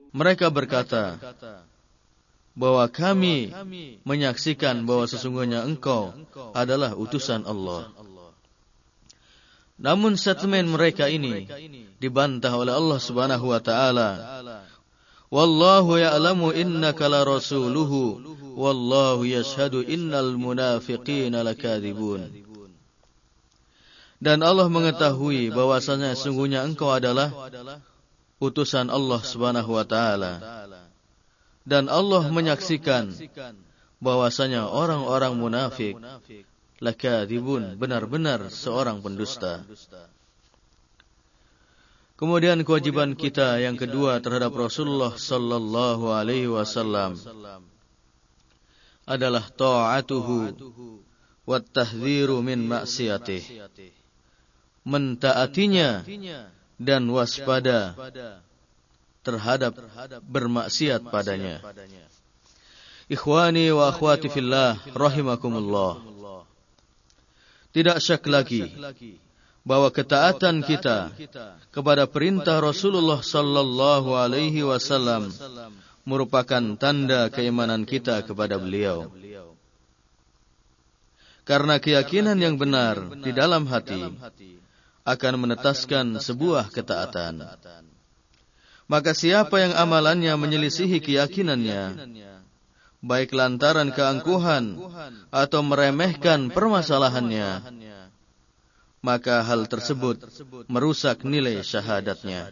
Mereka berkata bahwa kami menyaksikan bahwa sesungguhnya engkau adalah utusan Allah. Namun statement mereka ini dibantah oleh Allah Subhanahu wa taala. Wallahu ya'lamu innaka la rasuluhu wallahu yashhadu innal munafiqina lakadzibun. Dan Allah mengetahui bahwasanya sungguhnya engkau adalah utusan Allah Subhanahu wa taala. Dan Allah menyaksikan bahwasanya orang-orang munafik lakadzibun benar-benar seorang pendusta. Kemudian kewajiban kita yang kedua terhadap Rasulullah sallallahu alaihi wasallam adalah taatuhu wa tahdhiru min maksiatih. Mentaatinya dan waspada terhadap bermaksiat padanya. Ikhwani wa akhwati fillah rahimakumullah. Tidak syak lagi bahwa ketaatan kita kepada perintah Rasulullah sallallahu alaihi wasallam merupakan tanda keimanan kita kepada beliau. Karena keyakinan yang benar di dalam hati akan menetaskan sebuah ketaatan. Maka siapa yang amalannya menyelisihi keyakinannya, baik lantaran keangkuhan atau meremehkan permasalahannya, maka hal tersebut merusak nilai syahadatnya.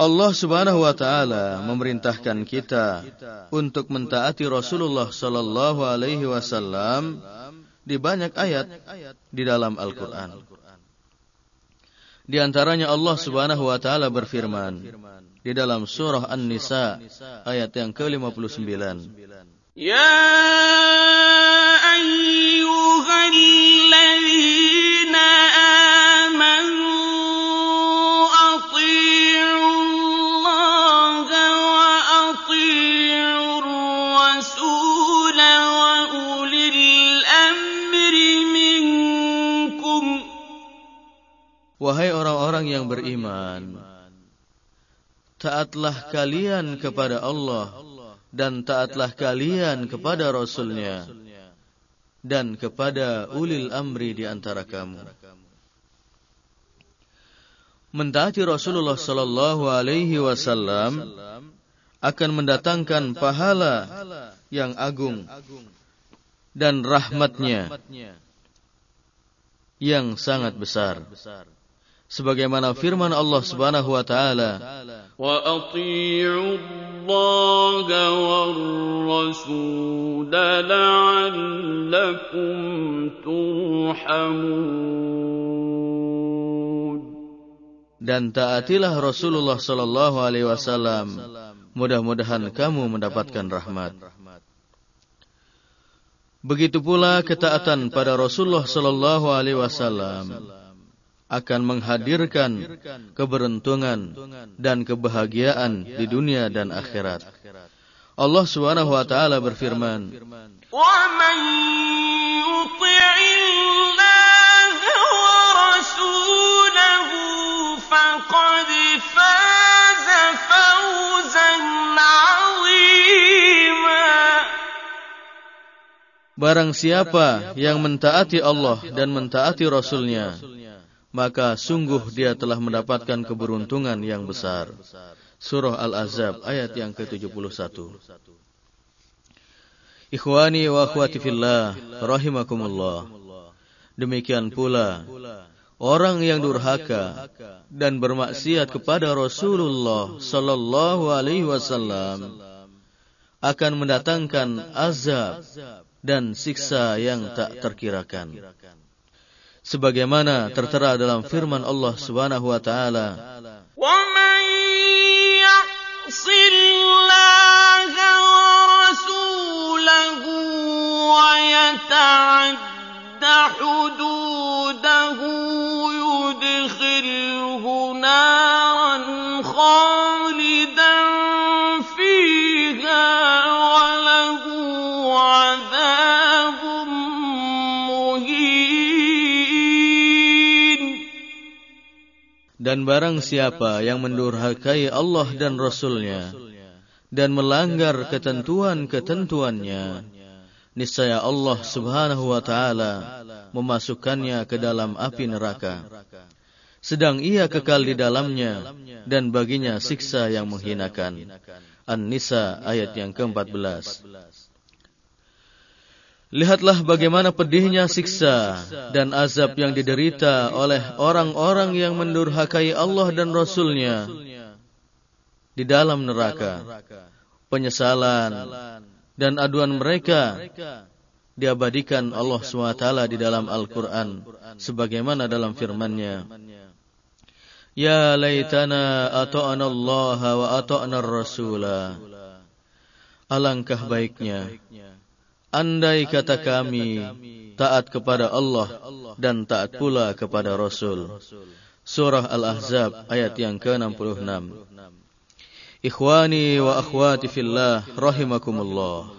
Allah Subhanahu wa taala memerintahkan kita untuk mentaati Rasulullah sallallahu alaihi wasallam di banyak ayat di dalam Al-Qur'an. Di antaranya Allah Subhanahu wa taala berfirman di dalam surah An-Nisa ayat yang ke-59. Ya ayyuhalladzina amanu Wahai orang-orang yang beriman, taatlah kalian kepada Allah dan taatlah kalian kepada Rasulnya dan kepada ulil amri di antara kamu. Mentaati Rasulullah sallallahu alaihi wasallam akan mendatangkan pahala yang agung dan rahmatnya yang sangat besar sebagaimana firman Allah Subhanahu wa taala. Wa atiiullaha war rasul dan taatilah Rasulullah sallallahu alaihi wasallam. Mudah-mudahan kamu mendapatkan rahmat. Begitu pula ketaatan pada Rasulullah sallallahu alaihi wasallam akan menghadirkan keberuntungan dan kebahagiaan di dunia dan akhirat. Allah Subhanahu wa taala berfirman, Barang siapa yang mentaati Allah dan mentaati Rasulnya, maka sungguh dia telah mendapatkan keberuntungan yang besar. Surah Al-Azab ayat yang ke-71. Ikhwani wa akhwati fillah rahimakumullah. Demikian pula orang yang durhaka dan bermaksiat kepada Rasulullah sallallahu alaihi wasallam akan mendatangkan azab dan siksa yang tak terkirakan sebagaimana tertera dalam firman Allah Subhanahu wa taala. Dan barang siapa yang mendurhakai Allah dan Rasulnya dan melanggar ketentuan-ketentuannya, niscaya Allah Subhanahu wa taala memasukkannya ke dalam api neraka. Sedang ia kekal di dalamnya dan baginya siksa yang menghinakan. An-Nisa ayat yang ke-14. Lihatlah bagaimana pedihnya siksa dan azab yang diderita oleh orang-orang yang mendurhakai Allah dan Rasulnya di dalam neraka. Penyesalan, dan aduan mereka diabadikan Allah SWT di dalam Al-Quran sebagaimana dalam firman-Nya Ya laytana ata'ana Allah wa ata'ana Rasula Alangkah baiknya andai kata kami taat kepada Allah dan taat pula kepada Rasul. Surah Al-Ahzab ayat yang ke-66 Ikhwani wa akhwati fillah rahimakumullah.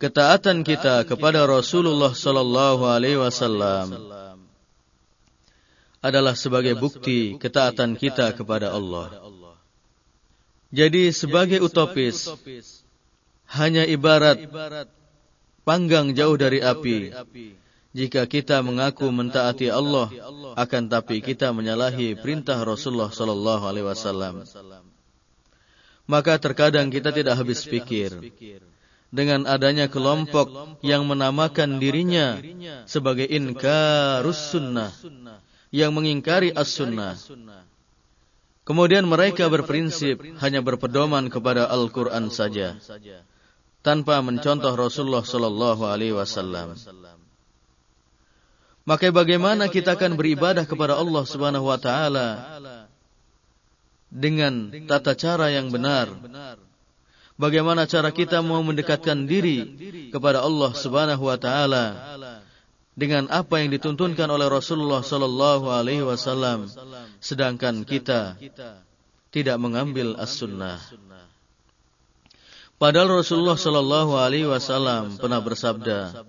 Ketaatan kita kepada Rasulullah sallallahu alaihi wasallam adalah sebagai bukti ketaatan kita kepada Allah. Jadi sebagai utopis hanya ibarat panggang jauh dari api. Jika kita mengaku mentaati Allah, akan tapi kita menyalahi perintah Rasulullah sallallahu alaihi wasallam, maka terkadang kita tidak habis pikir dengan adanya kelompok yang menamakan dirinya sebagai inkarus sunnah yang mengingkari as-sunnah. Kemudian mereka berprinsip hanya berpedoman kepada Al-Quran saja, tanpa mencontoh Rasulullah Sallallahu Alaihi Wasallam. Maka bagaimana kita akan beribadah kepada Allah Subhanahu wa taala dengan tata cara yang benar? Bagaimana cara kita mau mendekatkan diri kepada Allah Subhanahu wa taala dengan apa yang dituntunkan oleh Rasulullah sallallahu alaihi wasallam sedangkan kita tidak mengambil as-sunnah. Padahal Rasulullah sallallahu alaihi wasallam pernah bersabda,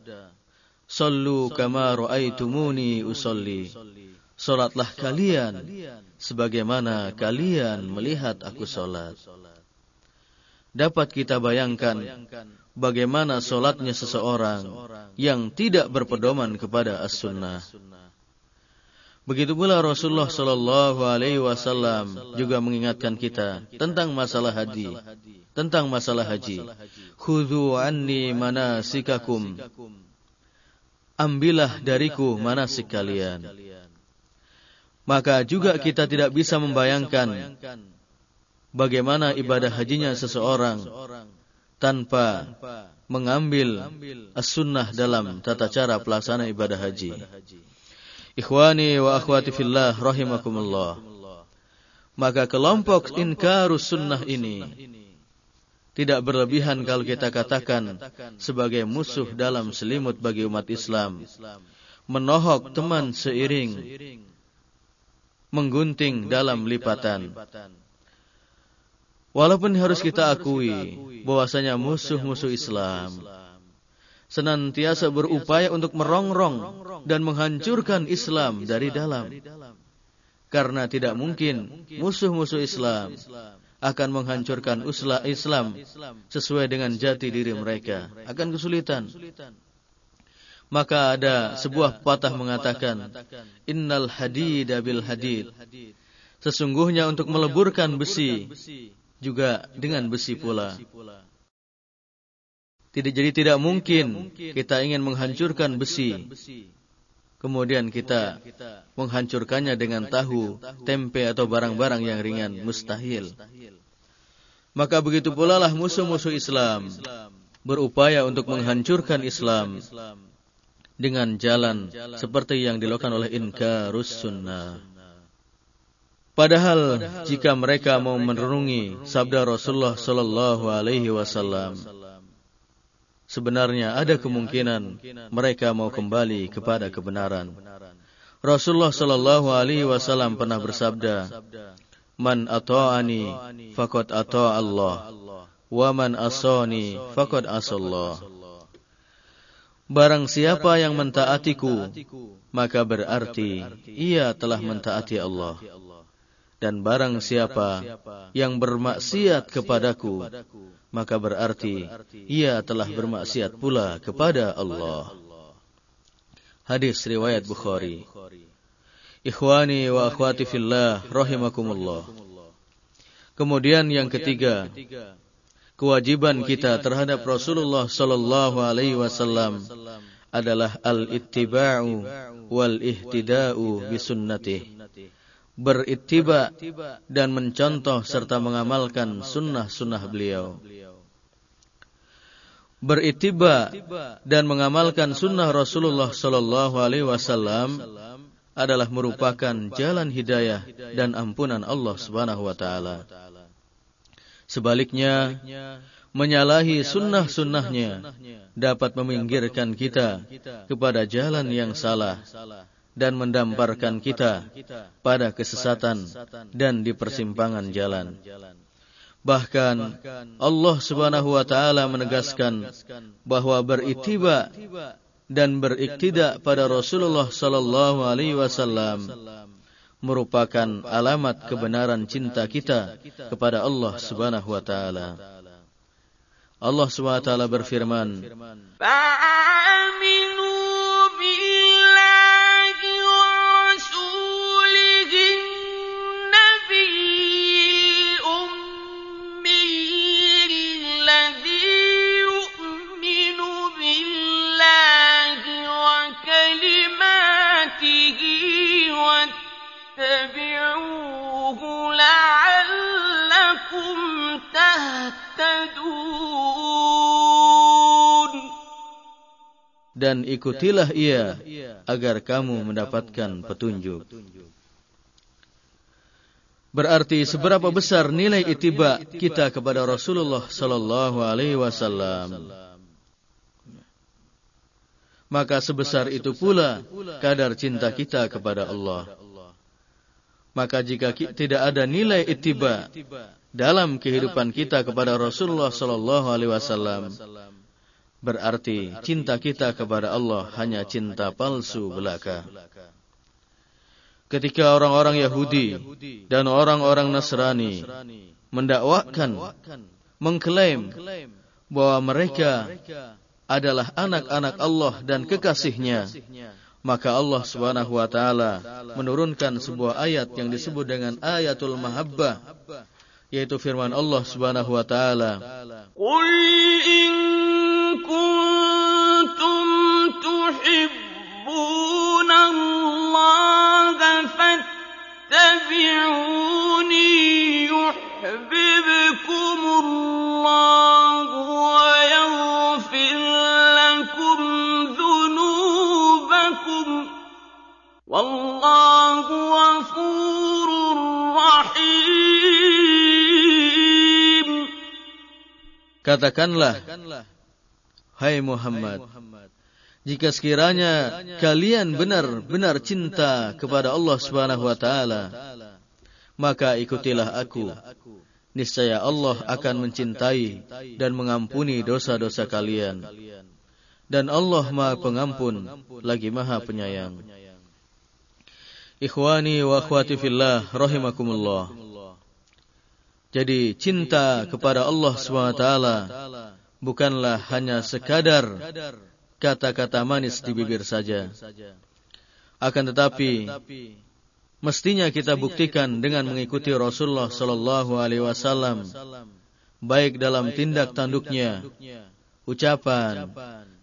Sallu kama ra'aitumuni usolli. Salatlah kalian sebagaimana kalian melihat aku salat. Dapat kita bayangkan bagaimana salatnya seseorang yang tidak berpedoman kepada as-sunnah. Begitu pula Rasulullah sallallahu alaihi wasallam juga mengingatkan kita tentang masalah haji, tentang masalah haji. Khudhu anni manasikakum ambillah dariku manasik kalian. Maka juga kita tidak bisa membayangkan bagaimana ibadah hajinya seseorang tanpa mengambil as-sunnah dalam tata cara pelaksanaan ibadah haji. Ikhwani wa akhwati fillah rahimakumullah. Maka kelompok inkarus sunnah ini tidak berlebihan kalau kita katakan sebagai musuh dalam selimut bagi umat Islam. Menohok teman seiring. Menggunting dalam lipatan. Walaupun harus kita akui bahwasanya musuh-musuh Islam senantiasa berupaya untuk merongrong dan menghancurkan Islam dari dalam. Karena tidak mungkin musuh-musuh Islam akan menghancurkan uslah Islam sesuai dengan jati diri mereka. Akan kesulitan. Maka ada sebuah patah mengatakan, Innal hadida bil hadid. Sesungguhnya untuk meleburkan besi, juga dengan besi pula. Tidak jadi tidak mungkin kita ingin menghancurkan besi. Kemudian kita menghancurkannya dengan tahu, tempe atau barang-barang yang ringan, mustahil. Maka begitu pula lah musuh-musuh Islam berupaya untuk menghancurkan Islam dengan jalan seperti yang dilakukan oleh inkarus sunnah. Padahal jika mereka mau merenungi sabda Rasulullah sallallahu alaihi wasallam sebenarnya ada kemungkinan mereka mau kembali kepada kebenaran. Rasulullah sallallahu alaihi wasallam pernah bersabda, "Man ata'ani faqad ata'a Allah, wa man asani faqad asallah." Barang siapa yang mentaatiku, maka berarti ia telah mentaati Allah. Dan barang siapa yang bermaksiat kepadaku, maka berarti ia telah bermaksiat pula kepada Allah. Hadis riwayat Bukhari. Ikhwani wa akhwati fillah rahimakumullah. Kemudian yang ketiga, kewajiban kita terhadap Rasulullah sallallahu alaihi wasallam adalah al-ittiba'u wal ihtida'u bi sunnatihi berittiba dan mencontoh serta mengamalkan sunnah-sunnah beliau. Berittiba dan mengamalkan sunnah Rasulullah Sallallahu Alaihi Wasallam adalah merupakan jalan hidayah dan ampunan Allah Subhanahu Wa Taala. Sebaliknya, menyalahi sunnah-sunnahnya dapat meminggirkan kita kepada jalan yang salah dan mendamparkan kita pada kesesatan dan di persimpangan jalan. Bahkan Allah Subhanahu wa taala menegaskan bahwa beritiba dan beriktidak pada Rasulullah sallallahu alaihi wasallam merupakan alamat kebenaran cinta kita kepada Allah Subhanahu wa taala. Allah Subhanahu wa taala berfirman, dan ikutilah ia agar kamu mendapatkan petunjuk. Berarti seberapa besar nilai itiba kita kepada Rasulullah sallallahu alaihi wasallam. Maka sebesar itu pula kadar cinta kita kepada Allah. Maka jika tidak ada nilai itiba dalam kehidupan kita kepada Rasulullah sallallahu alaihi wasallam, Berarti cinta kita kepada Allah hanya cinta palsu belaka. Ketika orang-orang Yahudi dan orang-orang Nasrani mendakwakan, mengklaim bahwa mereka adalah anak-anak Allah dan kekasihnya, maka Allah Subhanahu wa taala menurunkan sebuah ayat yang disebut dengan ayatul mahabbah yaitu firman Allah Subhanahu wa taala كنتم تحبون الله فاتبعوني يحببكم الله ويغفر لكم ذنوبكم. والله غفور رحيم. Katakanlah, Hai Muhammad, jika sekiranya kalian benar-benar cinta kepada Allah Subhanahu wa taala, maka ikutilah aku. Niscaya Allah akan mencintai dan mengampuni dosa-dosa kalian. Dan Allah Maha Pengampun lagi Maha Penyayang. Ikhwani wa akhwati fillah rahimakumullah. Jadi cinta kepada Allah taala bukanlah hanya sekadar kata-kata manis di bibir saja. Akan tetapi, mestinya kita buktikan dengan mengikuti Rasulullah Sallallahu Alaihi Wasallam, baik dalam tindak tanduknya, ucapan,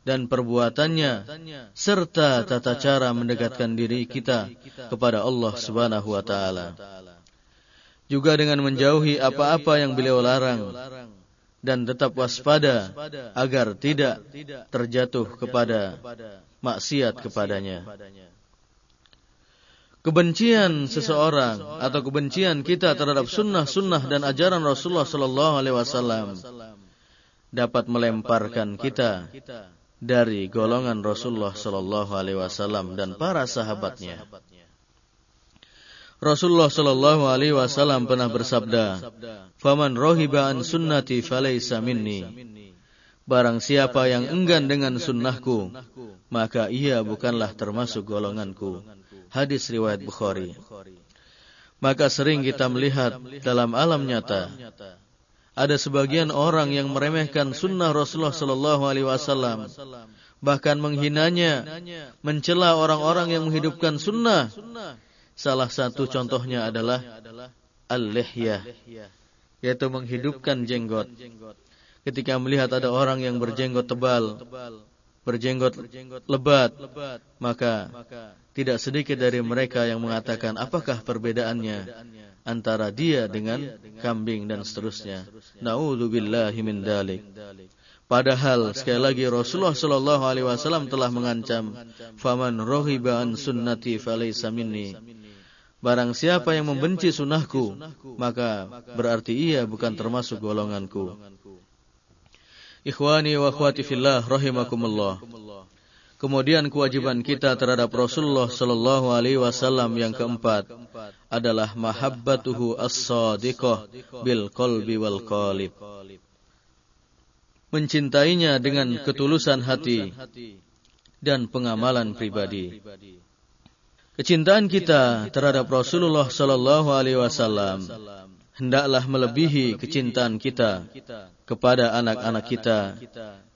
dan perbuatannya serta tata cara mendekatkan diri kita kepada Allah Subhanahu wa taala. Juga dengan menjauhi apa-apa yang beliau larang dan tetap waspada agar tidak terjatuh kepada maksiat kepadanya. Kebencian seseorang atau kebencian kita terhadap sunnah-sunnah dan ajaran Rasulullah Sallallahu Alaihi Wasallam dapat melemparkan kita dari golongan Rasulullah Sallallahu Alaihi Wasallam dan para sahabatnya. Rasulullah Sallallahu Alaihi Wasallam pernah bersabda, "Faman rohiba an sunnati falaysa minni." Barang siapa yang enggan dengan sunnahku, maka ia bukanlah termasuk golonganku. Hadis riwayat Bukhari. Maka sering kita melihat dalam alam nyata ada sebagian orang yang meremehkan sunnah Rasulullah Sallallahu Alaihi Wasallam, bahkan menghinanya, mencela orang-orang yang menghidupkan sunnah. Salah satu contohnya adalah al-lihyah, yaitu menghidupkan jenggot. Ketika melihat ada orang yang berjenggot tebal, berjenggot lebat, maka tidak sedikit dari mereka yang mengatakan apakah perbedaannya antara dia dengan kambing dan seterusnya. Nauzubillahi min dalik. Padahal sekali lagi Rasulullah sallallahu alaihi wasallam telah mengancam, "Faman rohiba an sunnati falaysa minni." Barang siapa yang membenci sunnahku, maka berarti ia bukan termasuk golonganku. Ikhwani wa akhwati fillah rahimakumullah. Kemudian kewajiban kita terhadap Rasulullah sallallahu alaihi wasallam yang keempat adalah mahabbatuhu as-sadiqah bil qalbi wal qalib. Mencintainya dengan ketulusan hati dan pengamalan pribadi. Kecintaan kita terhadap Rasulullah sallallahu alaihi wasallam hendaklah melebihi kecintaan kita kepada anak-anak kita,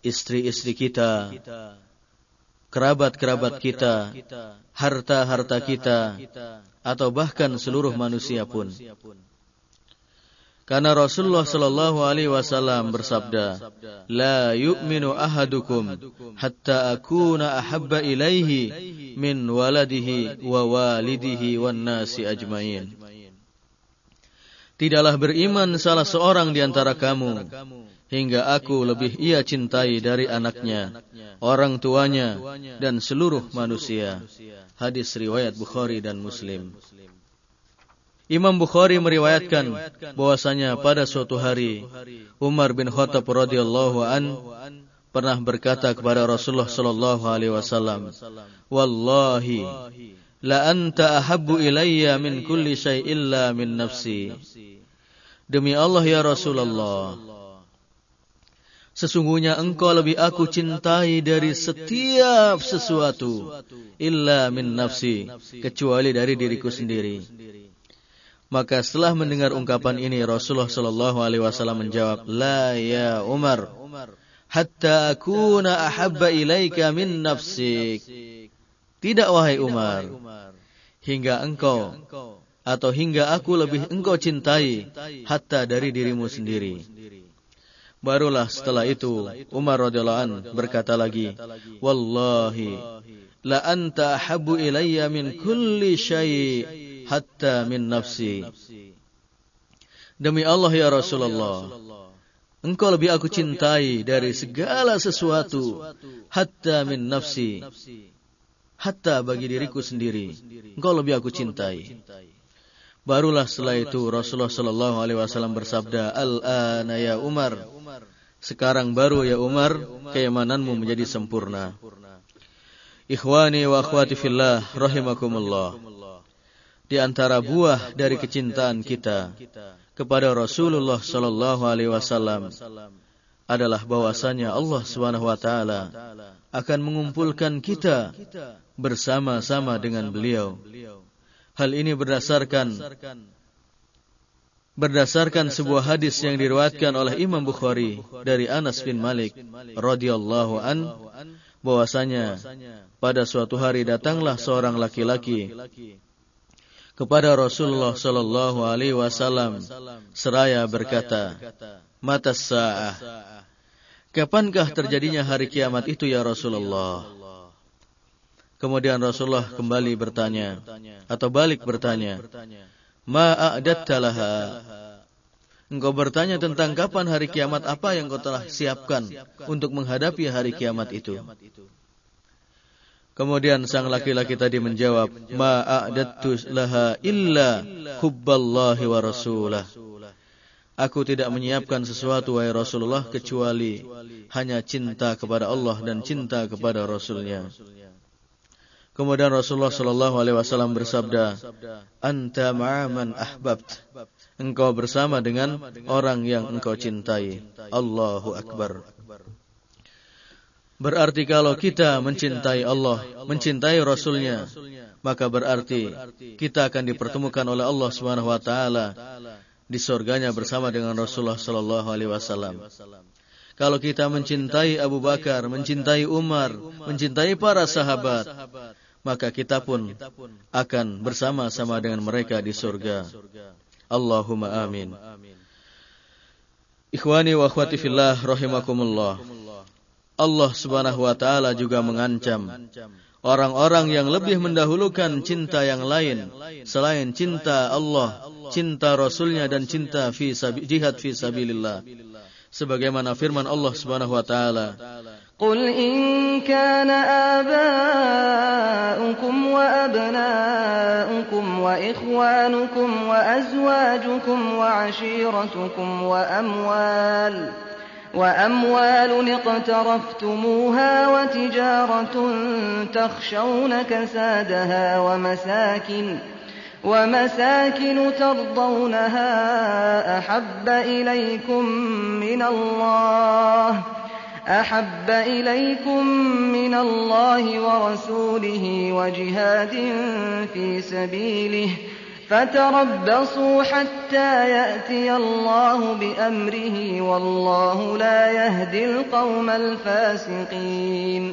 istri-istri kita, kerabat-kerabat kita, harta-harta kita, atau bahkan seluruh manusia pun. Karena Rasulullah Shallallahu Alaihi Wasallam bersabda, "La yu'minu ahadukum hatta akuna ahabba ilaihi min waladihi wa walidihi wan nasi ajmain." Tidaklah beriman salah seorang di antara kamu hingga aku lebih ia cintai dari anaknya, orang tuanya, dan seluruh manusia. Hadis riwayat Bukhari dan Muslim. Imam Bukhari meriwayatkan bahwasanya pada suatu hari Umar bin Khattab radhiyallahu an pernah berkata kepada Rasulullah sallallahu alaihi wasallam, "Wallahi la anta ahabbu ilayya min kulli syai' illa min nafsi." Demi Allah ya Rasulullah, Sesungguhnya engkau lebih aku cintai dari setiap sesuatu illa min nafsi kecuali dari diriku sendiri. Maka setelah mendengar ungkapan ini Rasulullah sallallahu alaihi wasallam menjawab, "La ya Umar, hatta akuna ahabba ilaika min nafsik." Tidak wahai Umar, hingga engkau atau hingga aku lebih engkau cintai hatta dari dirimu sendiri. Barulah setelah itu Umar radhiyallahu an berkata lagi, "Wallahi la anta habbu ilayya min kulli syai' hatta min nafsi." Demi Allah ya Rasulullah, engkau lebih aku cintai dari segala sesuatu hatta min nafsi. Hatta bagi diriku sendiri, engkau lebih aku cintai. Barulah setelah itu Rasulullah sallallahu alaihi wasallam bersabda, "Al-ana ya Umar." Sekarang baru ya Umar, keimananmu menjadi sempurna. Ikhwani wa akhwati fillah rahimakumullah. Di antara buah dari kecintaan kita kepada Rasulullah sallallahu alaihi wasallam adalah bahwasanya Allah Subhanahu wa taala akan mengumpulkan kita bersama-sama dengan beliau. Hal ini berdasarkan berdasarkan sebuah hadis yang diriwayatkan oleh Imam Bukhari dari Anas bin Malik radhiyallahu an bahwasanya pada suatu hari datanglah seorang laki-laki kepada Rasulullah sallallahu alaihi wasallam seraya berkata mata sa'ah Kapankah terjadinya hari kiamat itu ya Rasulullah? Kemudian Rasulullah kembali bertanya atau balik bertanya, "Ma a'datta laha?" Engkau bertanya tentang kapan hari kiamat apa yang kau telah siapkan untuk menghadapi hari kiamat itu. Kemudian sang laki-laki tadi menjawab, "Ma a'dattu laha illa hubballahi wa rasulah." Aku tidak menyiapkan sesuatu wahai Rasulullah kecuali hanya cinta kepada Allah dan cinta kepada Rasulnya. Kemudian Rasulullah Shallallahu Alaihi Wasallam bersabda, "Anta ma'aman ahbabt." Engkau bersama dengan orang yang engkau cintai. Allahu Akbar. Berarti kalau kita mencintai Allah, mencintai Rasulnya, maka berarti kita akan dipertemukan oleh Allah Subhanahu Wa Taala di surganya bersama dengan Rasulullah sallallahu alaihi wasallam. Kalau kita mencintai Abu Bakar, mencintai Umar, mencintai para sahabat, maka kita pun akan bersama-sama dengan mereka di surga. Allahumma amin. Ikhwani wa akhwati fillah rahimakumullah. Allah Subhanahu wa taala juga mengancam orang-orang yang lebih mendahulukan cinta yang lain selain cinta Allah, cinta Rasulnya dan cinta fi sabi, jihad fi sabilillah. Sebagaimana firman Allah Subhanahu wa taala, قل إن كان آباؤكم وأبناؤكم وإخوانكم وأزواجكم وعشيرتكم وأموال وأموال اقترفتموها وتجارة تخشون كسادها ومساكن ومساكن ترضونها أحب إليكم من الله أحب إليكم من الله ورسوله وجهاد في سبيله ۖ فتربصوا حتى يأتي الله بأمره والله لا يهدي القوم الفاسقين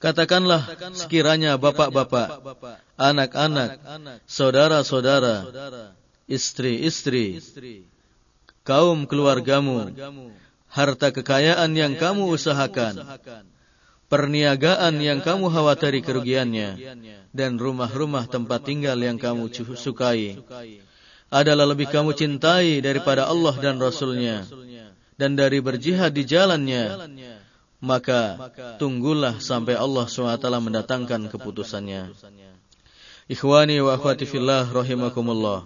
Katakanlah sekiranya bapak-bapak, anak-anak, saudara-saudara, istri-istri, kaum keluargamu, harta kekayaan yang kamu usahakan, perniagaan yang kamu khawatiri kerugiannya, dan rumah-rumah tempat tinggal yang kamu sukai adalah lebih kamu cintai daripada Allah dan Rasulnya. Dan dari berjihad di jalannya maka tunggulah sampai Allah SWT mendatangkan keputusannya. Ikhwani wa akhwati fillah rahimakumullah.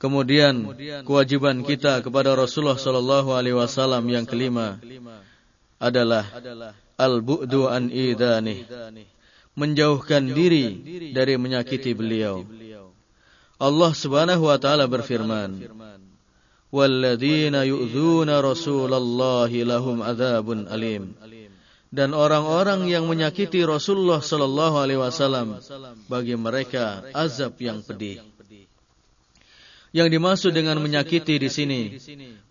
Kemudian kewajiban kita kepada Rasulullah sallallahu alaihi wasallam yang kelima adalah al-bu'du an idani menjauhkan diri dari menyakiti beliau. Allah Subhanahu wa taala berfirman walladzina yu'dzuna rasulallahi lahum adzabun alim. Dan orang-orang yang menyakiti Rasulullah sallallahu alaihi wasallam bagi mereka azab yang pedih yang dimaksud dengan menyakiti di sini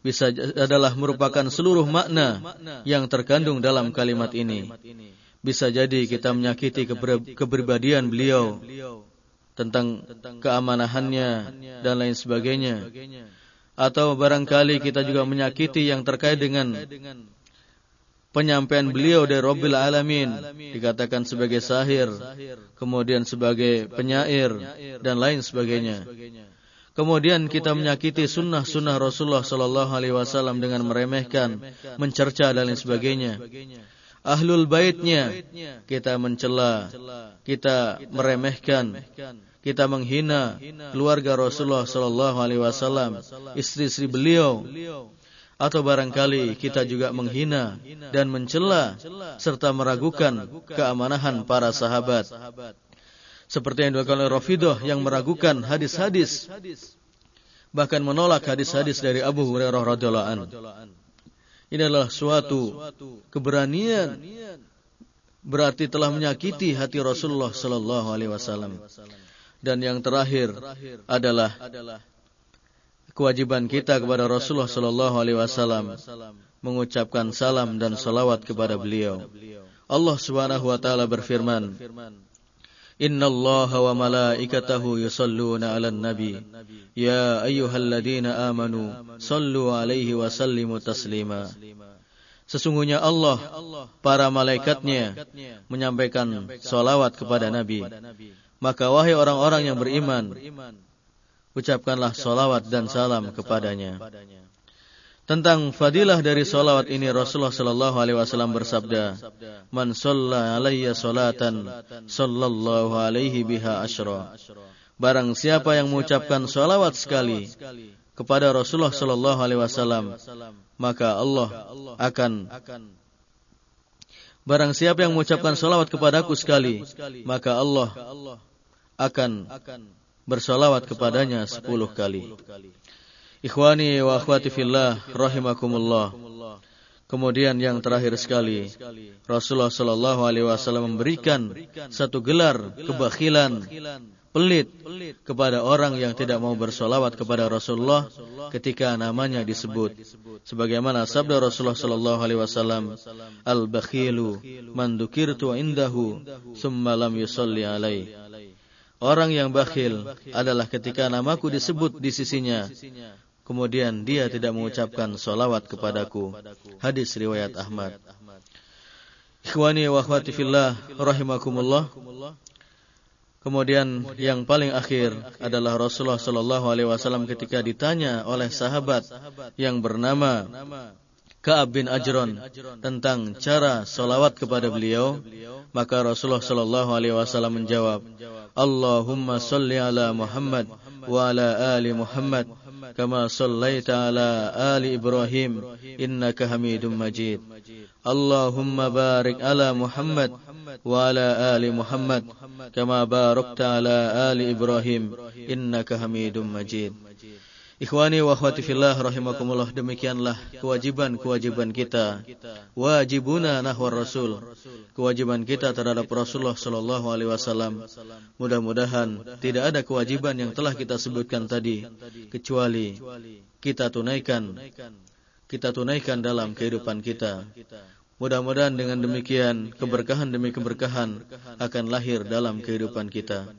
bisa adalah merupakan seluruh makna yang terkandung dalam kalimat ini. Bisa jadi kita menyakiti kepribadian beliau tentang keamanahannya dan lain sebagainya. Atau barangkali kita juga menyakiti yang terkait dengan penyampaian beliau dari Rabbil Alamin dikatakan sebagai sahir, kemudian sebagai penyair dan lain sebagainya. Kemudian kita menyakiti sunnah-sunnah Rasulullah Sallallahu Alaihi Wasallam dengan meremehkan, mencerca dan lain sebagainya. Ahlul baitnya kita mencela, kita meremehkan, kita menghina keluarga Rasulullah Sallallahu Alaihi Wasallam, istri-istri beliau, atau barangkali kita juga menghina dan mencela serta meragukan keamanahan para sahabat seperti yang dilakukan oleh Rafidah yang meragukan hadis-hadis bahkan menolak hadis-hadis dari Abu Hurairah radhiyallahu anhu. Ini adalah suatu keberanian berarti telah menyakiti hati Rasulullah sallallahu alaihi wasallam. Dan yang terakhir adalah kewajiban kita kepada Rasulullah sallallahu alaihi wasallam mengucapkan salam dan salawat kepada beliau. Allah Subhanahu wa taala berfirman, إن الله وملائكته يصلون على النبي يا أيها الذين آمنوا صلوا عليه وسلموا تسليما Sesungguhnya Allah, para malaikatnya menyampaikan solawat kepada Nabi. Maka wahai orang-orang yang beriman, ucapkanlah solawat dan salam kepadanya. Tentang fadilah dari solawat ini Rasulullah Sallallahu Alaihi Wasallam bersabda, "Man sholla alayya solatan, sallallahu alaihi biha ashra." Barang siapa yang mengucapkan solawat sekali kepada Rasulullah Sallallahu Alaihi Wasallam, maka Allah akan Barang siapa yang mengucapkan salawat kepadaku sekali, maka Allah akan bersalawat kepadanya sepuluh kali. Ikhwani wa akhwati fillah rahimakumullah. Kemudian yang terakhir sekali, Rasulullah sallallahu alaihi wasallam memberikan satu gelar kebakhilan pelit kepada orang yang tidak mau bersolawat kepada Rasulullah ketika namanya disebut. Sebagaimana sabda Rasulullah sallallahu alaihi wasallam, "Al-bakhilu man dzukirtu indahu tsumma lam yusalli alai." Orang yang bakhil adalah ketika namaku disebut di sisinya, Kemudian dia tidak mengucapkan solawat kepadaku. Hadis riwayat Ahmad. Ikhwani wa akhwati fillah rahimakumullah. Kemudian yang paling akhir adalah Rasulullah sallallahu alaihi wasallam ketika ditanya oleh sahabat yang bernama Ka'ab bin Ajron tentang cara solawat kepada beliau, maka Rasulullah sallallahu alaihi wasallam menjawab, Allahumma salli ala Muhammad ala ali Muhammad كما صليت على آل إبراهيم إنك حميد مجيد. اللهم بارك على محمد وعلى آل محمد كما باركت على آل إبراهيم إنك حميد مجيد. Ikhwani wa akhwati fillah rahimakumullah demikianlah kewajiban-kewajiban kita. Wajibuna nahwar Rasul. Kewajiban kita terhadap Rasulullah sallallahu alaihi wasallam. Mudah-mudahan tidak ada kewajiban yang telah kita sebutkan tadi kecuali kita tunaikan kita tunaikan dalam kehidupan kita. Mudah-mudahan dengan demikian keberkahan demi keberkahan akan lahir dalam kehidupan kita.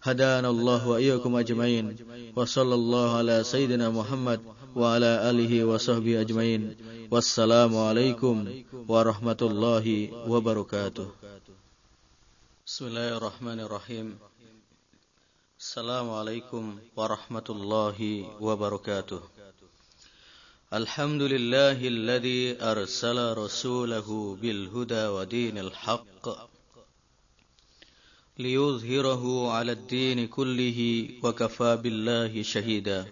Hadanallahu wa iyyakum ajmain. Wa sallallahu ala sayyidina Muhammad wa ala alihi wa sahbihi ajmain. Wassalamu alaikum warahmatullahi wabarakatuh. Bismillahirrahmanirrahim. Assalamualaikum warahmatullahi wabarakatuh. الحمد لله الذي أرسل رسوله بالهدى ودين الحق ليظهره على الدين كله وكفى بالله شهيدا.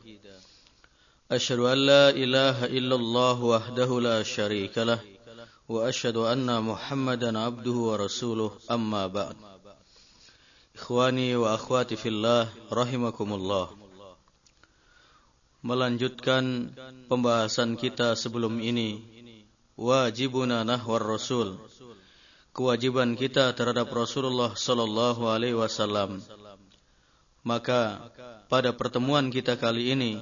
أشهد أن لا إله إلا الله وحده لا شريك له وأشهد أن محمدا عبده ورسوله أما بعد. إخواني وأخواتي في الله رحمكم الله. Melanjutkan pembahasan kita sebelum ini. Wajibuna nahwar rasul. Kewajiban kita terhadap Rasulullah sallallahu alaihi wasallam. Maka pada pertemuan kita kali ini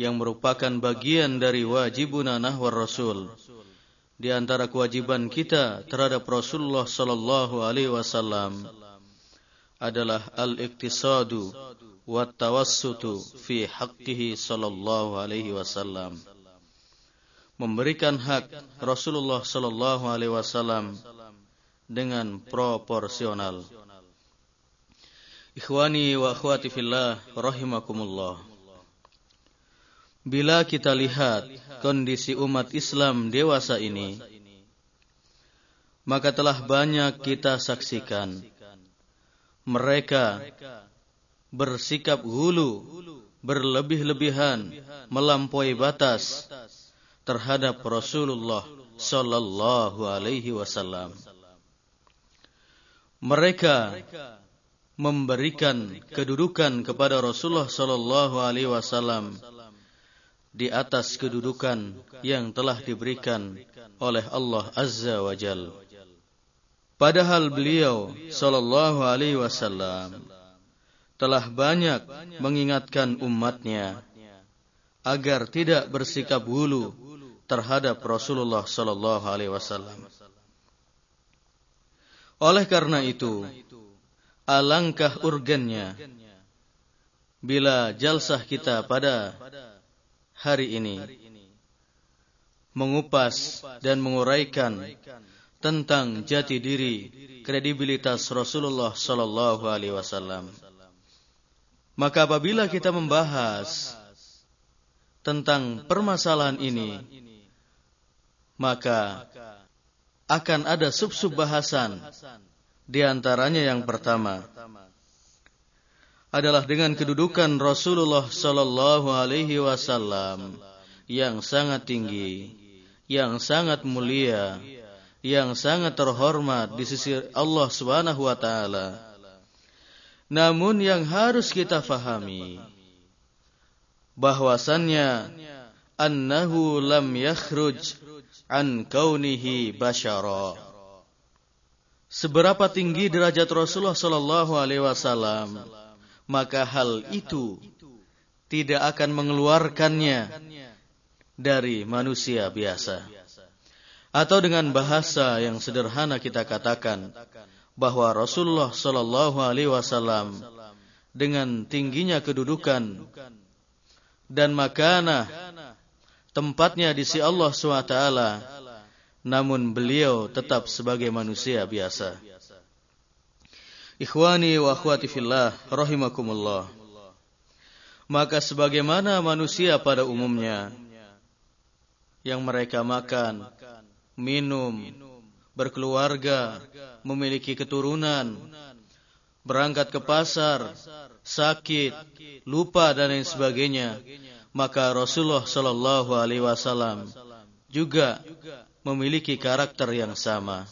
yang merupakan bagian dari wajibuna nahwar rasul di antara kewajiban kita terhadap Rasulullah sallallahu alaihi wasallam adalah al-iktisadu wattawassutu fi haqqihi sallallahu alaihi wasallam. Memberikan hak Rasulullah sallallahu alaihi wasallam dengan proporsional. Ikhwani wa akhwati fillah rahimakumullah. Bila kita lihat kondisi umat Islam dewasa ini maka telah banyak kita saksikan. Mereka bersikap hulu, berlebih-lebihan, melampaui batas terhadap Rasulullah sallallahu alaihi wasallam. Mereka memberikan kedudukan kepada Rasulullah sallallahu alaihi wasallam di atas kedudukan yang telah diberikan oleh Allah Azza wa Jalla. Padahal beliau sallallahu alaihi wasallam telah banyak mengingatkan umatnya agar tidak bersikap hulu terhadap Rasulullah sallallahu alaihi wasallam. Oleh karena itu, alangkah urgennya bila jalsah kita pada hari ini mengupas dan menguraikan tentang jati diri kredibilitas Rasulullah sallallahu alaihi wasallam. Maka apabila kita membahas tentang permasalahan ini, maka akan ada sub-sub bahasan di antaranya yang pertama adalah dengan kedudukan Rasulullah sallallahu alaihi wasallam yang sangat tinggi, yang sangat mulia, yang sangat terhormat di sisi Allah Subhanahu wa taala. Namun yang harus kita fahami bahwasannya annahu lam yakhruj an kaunihi bashara. Seberapa tinggi derajat Rasulullah sallallahu alaihi wasallam, maka hal itu tidak akan mengeluarkannya dari manusia biasa. Atau dengan bahasa yang sederhana kita katakan bahwa Rasulullah sallallahu alaihi wasallam dengan tingginya kedudukan dan makanah tempatnya di sisi Allah SWT, namun beliau tetap sebagai manusia biasa. Ikhwani wa akhwati fillah, rahimakumullah. Maka sebagaimana manusia pada umumnya, yang mereka makan, minum, berkeluarga, memiliki keturunan, berangkat ke pasar, sakit, lupa dan lain sebagainya, maka Rasulullah Shallallahu Alaihi Wasallam juga memiliki karakter yang sama.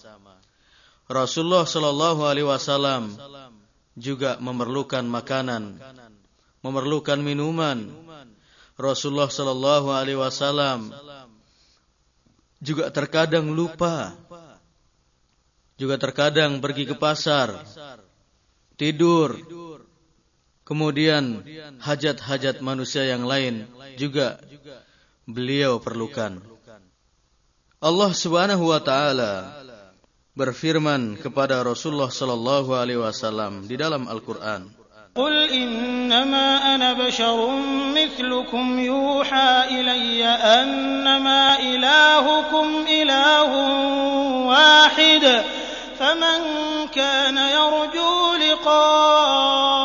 Rasulullah Shallallahu Alaihi Wasallam juga memerlukan makanan, memerlukan minuman. Rasulullah Shallallahu Alaihi Wasallam juga terkadang lupa, juga terkadang pergi ke pasar, tidur, Kemudian hajat-hajat manusia yang lain juga beliau perlukan. Allah Subhanahu wa taala berfirman kepada Rasulullah sallallahu alaihi wasallam di dalam Al-Qur'an. قل إنما أنا بشر مثلكم يوحى إلي أنما إلهكم إله واحد فمن كان يرجو لقاء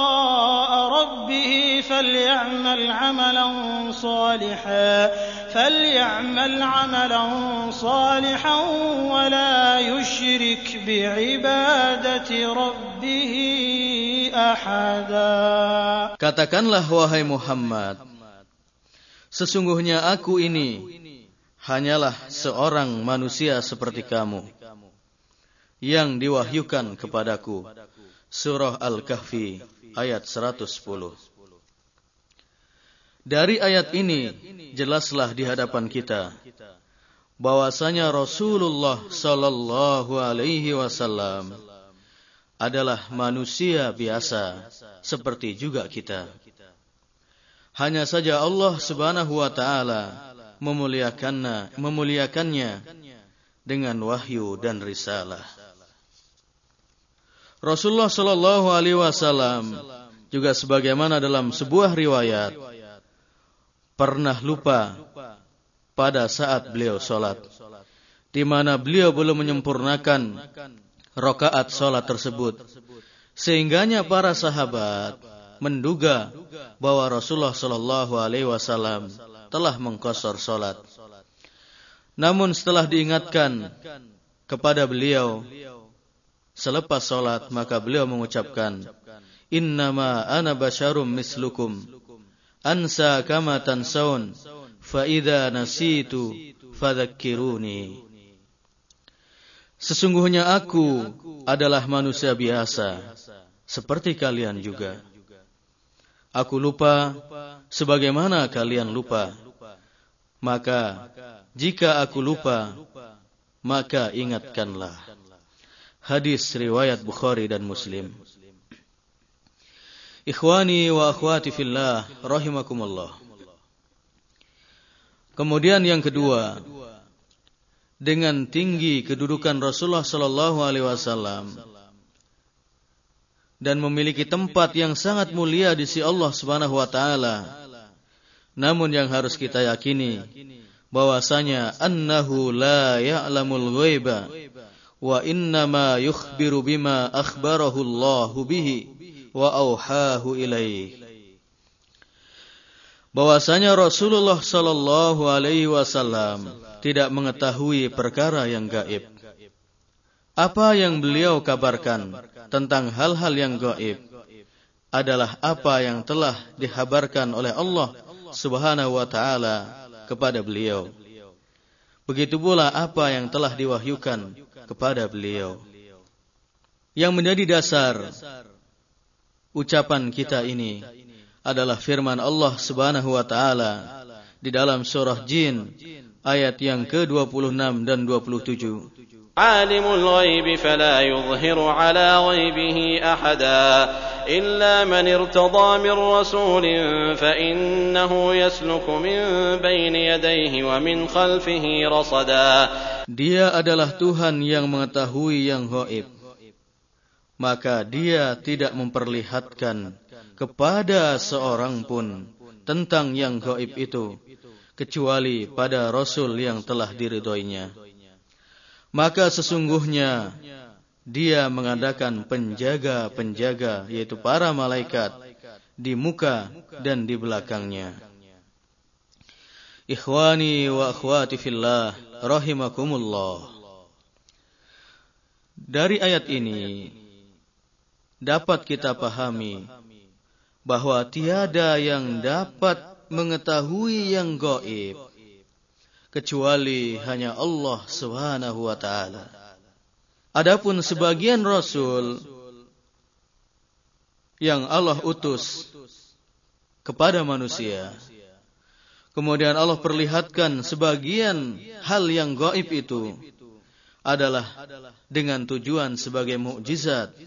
ربه فليعمل عملا صالحا فليعمل عملا صالحا ولا يشرك بعبادة ربه أحدا Katakanlah wahai Muhammad Sesungguhnya aku ini hanyalah seorang manusia seperti kamu yang diwahyukan kepadaku. Surah Al-Kahfi ayat 110. Dari ayat ini jelaslah di hadapan kita bahwasanya Rasulullah sallallahu alaihi wasallam adalah manusia biasa seperti juga kita. Hanya saja Allah Subhanahu wa taala memuliakannya, memuliakannya dengan wahyu dan risalah. Rasulullah Shallallahu Alaihi Wasallam juga sebagaimana dalam sebuah riwayat pernah lupa pada saat beliau sholat, di mana beliau belum menyempurnakan rokaat sholat tersebut, sehingganya para sahabat menduga bahwa Rasulullah Shallallahu Alaihi Wasallam telah mengkosor sholat. Namun setelah diingatkan kepada beliau selepas sholat maka beliau mengucapkan Innama ana basyarum mislukum. Ansa kama tansaun. Fa idza nasitu fadzakkiruni Sesungguhnya aku adalah manusia biasa seperti kalian juga. Aku lupa sebagaimana kalian lupa. Maka jika aku lupa maka ingatkanlah Hadis riwayat Bukhari dan Muslim. Ikhwani wa akhwati fillah rahimakumullah. Kemudian yang kedua, dengan tinggi kedudukan Rasulullah sallallahu alaihi wasallam dan memiliki tempat yang sangat mulia di sisi Allah Subhanahu wa taala. Namun yang harus kita yakini bahwasanya annahu la ya'lamul ghaiba wa innama yukhbiru bima akhbarahu Allah bihi wa bahwasanya Rasulullah sallallahu alaihi wasallam tidak mengetahui perkara yang gaib apa yang beliau kabarkan tentang hal-hal yang gaib adalah apa yang telah dihabarkan oleh Allah Subhanahu wa taala kepada beliau. Begitu pula apa yang telah diwahyukan kepada beliau. Yang menjadi dasar ucapan kita ini adalah firman Allah Subhanahu wa taala di dalam surah Jin ayat yang ke-26 dan 27. عالم الغيب فلا يظهر على غيبه احدا الا من ارتضى من رسول فانه يسلك من بين يديه ومن خلفه رصدا Dia adalah Tuhan yang mengetahui yang gaib. Maka dia tidak memperlihatkan kepada seorang pun tentang yang gaib itu kecuali pada rasul yang telah diridhoinya maka sesungguhnya dia mengadakan penjaga-penjaga yaitu para malaikat di muka dan di belakangnya. Ikhwani wa akhwati fillah rahimakumullah. Dari ayat ini dapat kita pahami bahwa tiada yang dapat mengetahui yang gaib kecuali hanya Allah Subhanahu wa taala. Adapun sebagian rasul yang Allah utus kepada manusia kemudian Allah perlihatkan sebagian hal yang gaib itu adalah dengan tujuan sebagai mukjizat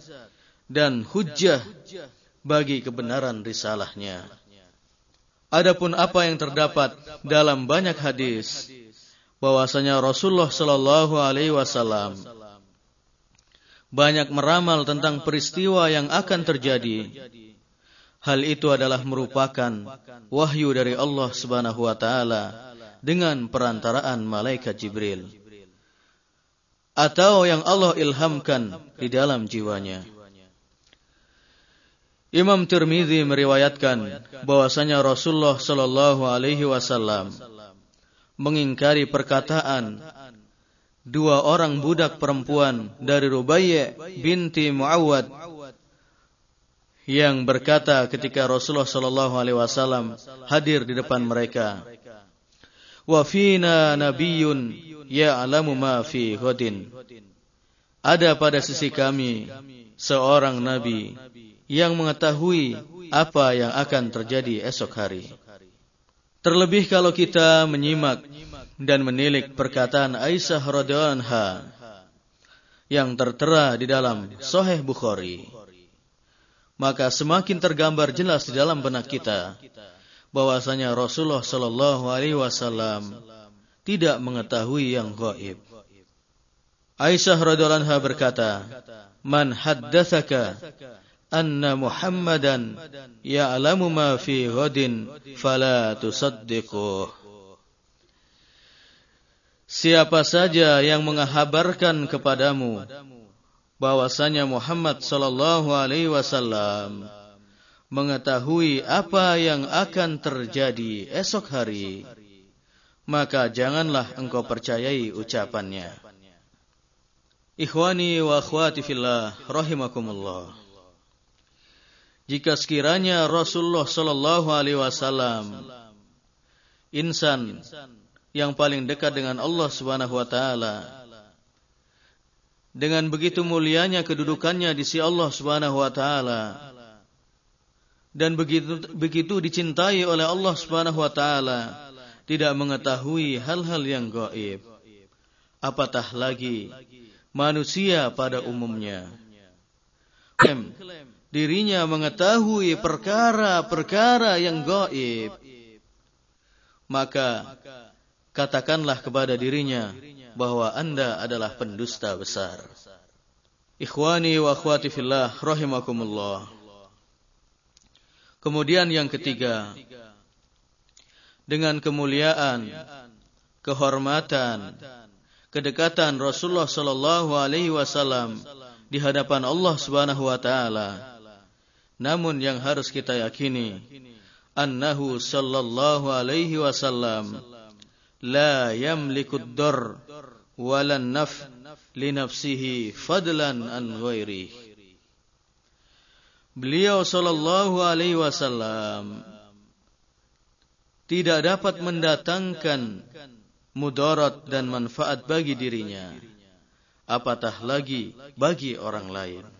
dan hujjah bagi kebenaran risalahnya. Adapun apa yang terdapat dalam banyak hadis bahwasanya Rasulullah Shallallahu Alaihi Wasallam banyak meramal tentang peristiwa yang akan terjadi. Hal itu adalah merupakan wahyu dari Allah Subhanahu wa taala dengan perantaraan malaikat Jibril atau yang Allah ilhamkan di dalam jiwanya. Imam Tirmizi meriwayatkan bahwasanya Rasulullah Shallallahu Alaihi Wasallam mengingkari perkataan dua orang budak perempuan dari Rubayya binti Muawad yang berkata ketika Rasulullah Shallallahu Alaihi Wasallam hadir di depan mereka, Wafina Nabiun ya'lamu ma fi. Ada pada sisi kami seorang nabi yang mengetahui apa yang akan terjadi esok hari. Terlebih kalau kita menyimak dan menilik perkataan Aisyah radhiyallahu yang tertera di dalam Sahih Bukhari, maka semakin tergambar jelas di dalam benak kita bahwasanya Rasulullah Shallallahu alaihi wasallam tidak mengetahui yang gaib. Aisyah radhiyallahu anha berkata, "Man haddatsaka anna Muhammadan ya'lamu ma fi ghadin fala tusaddiquh. Siapa saja yang menghabarkan kepadamu bahwasanya Muhammad sallallahu alaihi wasallam mengetahui apa yang akan terjadi esok hari, maka janganlah engkau percayai ucapannya. Ikhwani wa akhwati fillah rahimakumullah. Jika sekiranya Rasulullah Sallallahu Alaihi Wasallam insan yang paling dekat dengan Allah Subhanahu Wa Taala dengan begitu mulianya kedudukannya di sisi Allah Subhanahu Wa Taala dan begitu begitu dicintai oleh Allah Subhanahu Wa Taala tidak mengetahui hal-hal yang gaib apatah lagi manusia pada umumnya dirinya mengetahui perkara-perkara yang gaib, maka katakanlah kepada dirinya bahwa Anda adalah pendusta besar. Ikhwani wa akhwati fillah rahimakumullah. Kemudian yang ketiga, dengan kemuliaan kehormatan, kedekatan Rasulullah sallallahu alaihi wasallam di hadapan Allah Subhanahu wa taala. Namun yang harus kita yakini annahu sallallahu alaihi wasallam la yamliku ad-dar wala naf li nafsihi fadlan an ghairi. Beliau sallallahu alaihi wasallam tidak dapat mendatangkan mudarat dan manfaat bagi dirinya apatah lagi bagi orang lain.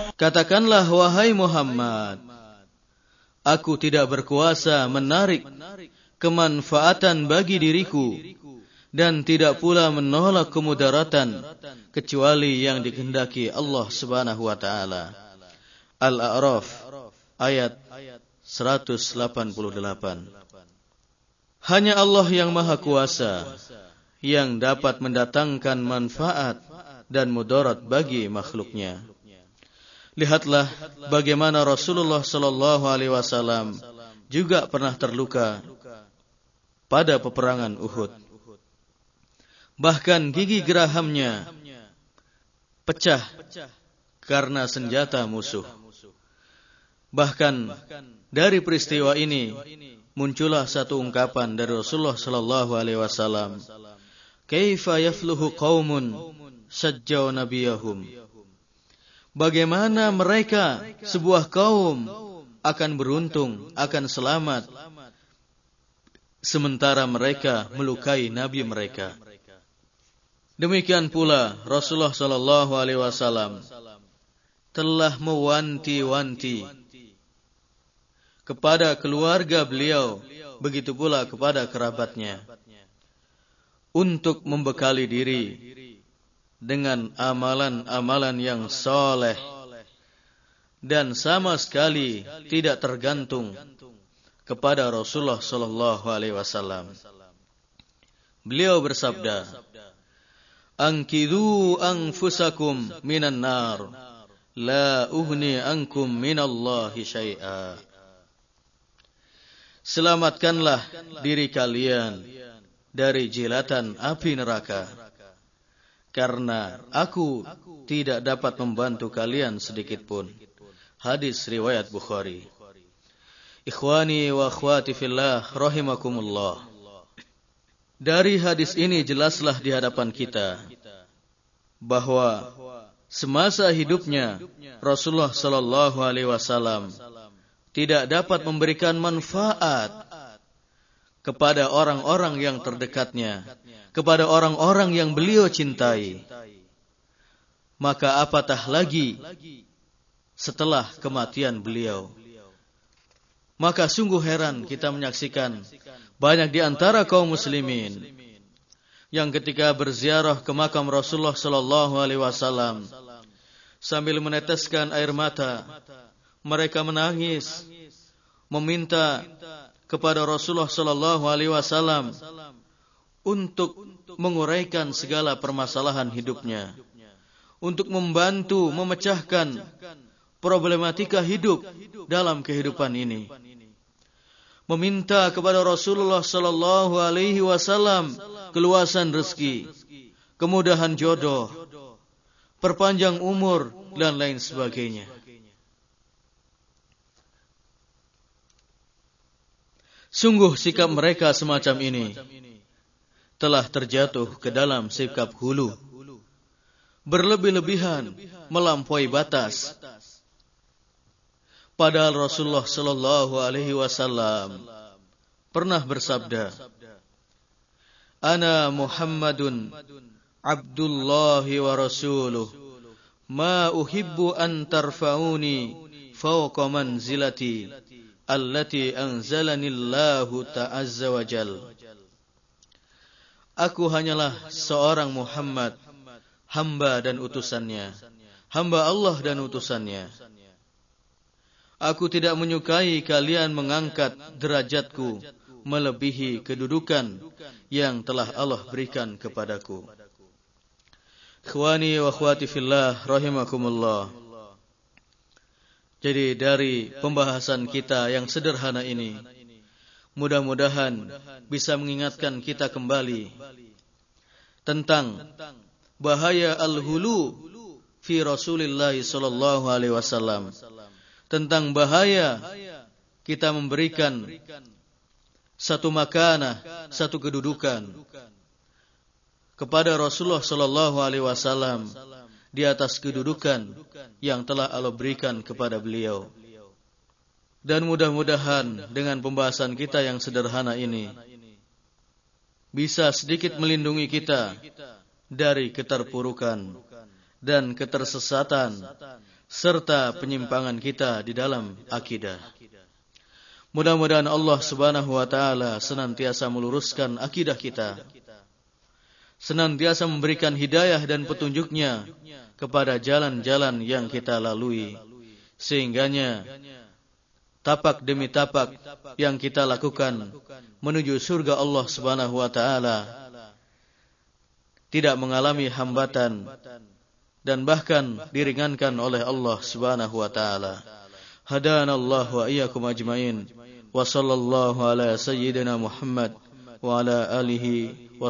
Katakanlah wahai Muhammad, aku tidak berkuasa menarik kemanfaatan bagi diriku dan tidak pula menolak kemudaratan kecuali yang dikehendaki Allah Subhanahu wa taala. Al-A'raf ayat 188. Hanya Allah yang Maha Kuasa yang dapat mendatangkan manfaat dan mudarat bagi makhluknya. Lihatlah bagaimana Rasulullah Sallallahu Alaihi Wasallam juga pernah terluka pada peperangan Uhud. Bahkan gigi gerahamnya pecah karena senjata musuh. Bahkan dari peristiwa ini muncullah satu ungkapan dari Rasulullah sallallahu alaihi wasallam, "Kaifa yafluhu qaumun sajjau nabiyahum?" Bagaimana mereka sebuah kaum akan beruntung, akan selamat sementara mereka melukai nabi mereka. Demikian pula Rasulullah sallallahu alaihi wasallam telah mewanti-wanti kepada keluarga beliau, begitu pula kepada kerabatnya, untuk membekali diri dengan amalan-amalan yang soleh dan sama sekali tidak tergantung kepada Rasulullah Sallallahu Alaihi Wasallam. Beliau bersabda, "Angkidu anfusakum minan nar, la uhni ankum minallahi syai'a." Selamatkanlah diri kalian dari jilatan api neraka. Karena aku tidak dapat membantu kalian sedikit pun. Hadis riwayat Bukhari. Ikhwani wa akhwati fillah rahimakumullah. Dari hadis ini jelaslah di hadapan kita bahwa semasa hidupnya Rasulullah sallallahu alaihi wasallam tidak dapat memberikan manfaat kepada orang-orang yang terdekatnya, kepada orang-orang yang beliau cintai. Maka apatah lagi setelah kematian beliau. Maka sungguh heran kita menyaksikan banyak di antara kaum muslimin yang ketika berziarah ke makam Rasulullah sallallahu alaihi wasallam sambil meneteskan air mata mereka menangis meminta kepada Rasulullah sallallahu alaihi wasallam untuk menguraikan segala permasalahan hidupnya untuk membantu memecahkan problematika hidup dalam kehidupan ini. Meminta kepada Rasulullah sallallahu alaihi wasallam keluasan rezeki kemudahan jodoh perpanjang umur dan lain sebagainya Sungguh sikap mereka semacam ini telah terjatuh ke dalam sikap hulu. Berlebih-lebihan melampaui batas. Padahal Rasulullah sallallahu alaihi wasallam pernah bersabda, "Ana Muhammadun Abdullah wa rasuluh, ma uhibbu an tarfa'uni fawqa manzilati." Allati anzalani Allah ta'azza wa jal. Aku hanyalah seorang Muhammad, hamba dan utusannya. Hamba Allah dan utusannya. Aku tidak menyukai kalian mengangkat derajatku melebihi kedudukan yang telah Allah berikan kepadaku. Khwani wa khwati fillah rahimakumullah. Jadi dari pembahasan kita yang sederhana ini, mudah-mudahan bisa mengingatkan kita kembali tentang bahaya al-hulu fi Rasulillah sallallahu alaihi wasallam. Tentang bahaya kita memberikan satu makanah, satu kedudukan kepada Rasulullah sallallahu alaihi wasallam di atas kedudukan yang telah Allah berikan kepada beliau. Dan mudah-mudahan dengan pembahasan kita yang sederhana ini bisa sedikit melindungi kita dari keterpurukan dan ketersesatan serta penyimpangan kita di dalam akidah. Mudah-mudahan Allah Subhanahu wa taala senantiasa meluruskan akidah kita. Senantiasa memberikan hidayah dan petunjuknya kepada jalan-jalan yang kita lalui sehingganya tapak demi tapak yang kita lakukan menuju surga Allah Subhanahu wa taala tidak mengalami hambatan dan bahkan diringankan oleh Allah Subhanahu wa taala. Wa iyyakum ajmain. Wa sallallahu ala sayyidina Muhammad wa ala alihi wa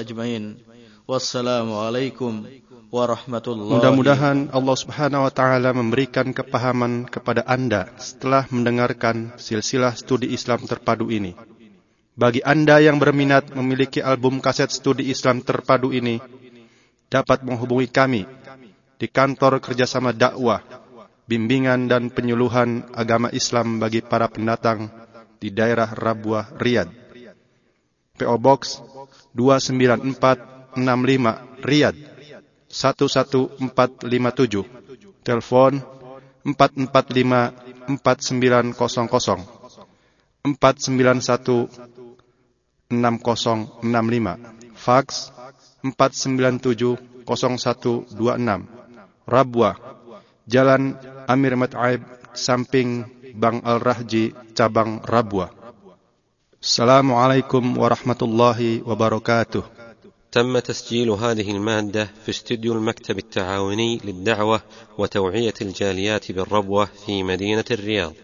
ajmain. Wassalamu alaikum Mudah-mudahan Allah Subhanahu wa taala memberikan kepahaman kepada Anda setelah mendengarkan silsilah studi Islam terpadu ini. Bagi Anda yang berminat memiliki album kaset studi Islam terpadu ini, dapat menghubungi kami di kantor kerjasama dakwah, bimbingan dan penyuluhan agama Islam bagi para pendatang di daerah Rabuah, Riyadh. PO Box 29465 Riyadh 11457. Telepon 445 4900 491 6065. Fax 497 0126. Rabwa Jalan Amir Mat'aib samping Bang Al-Rahji cabang Rabwa. Assalamualaikum warahmatullahi wabarakatuh. تم تسجيل هذه المادة في استديو المكتب التعاوني للدعوة وتوعية الجاليات بالربوة في مدينة الرياض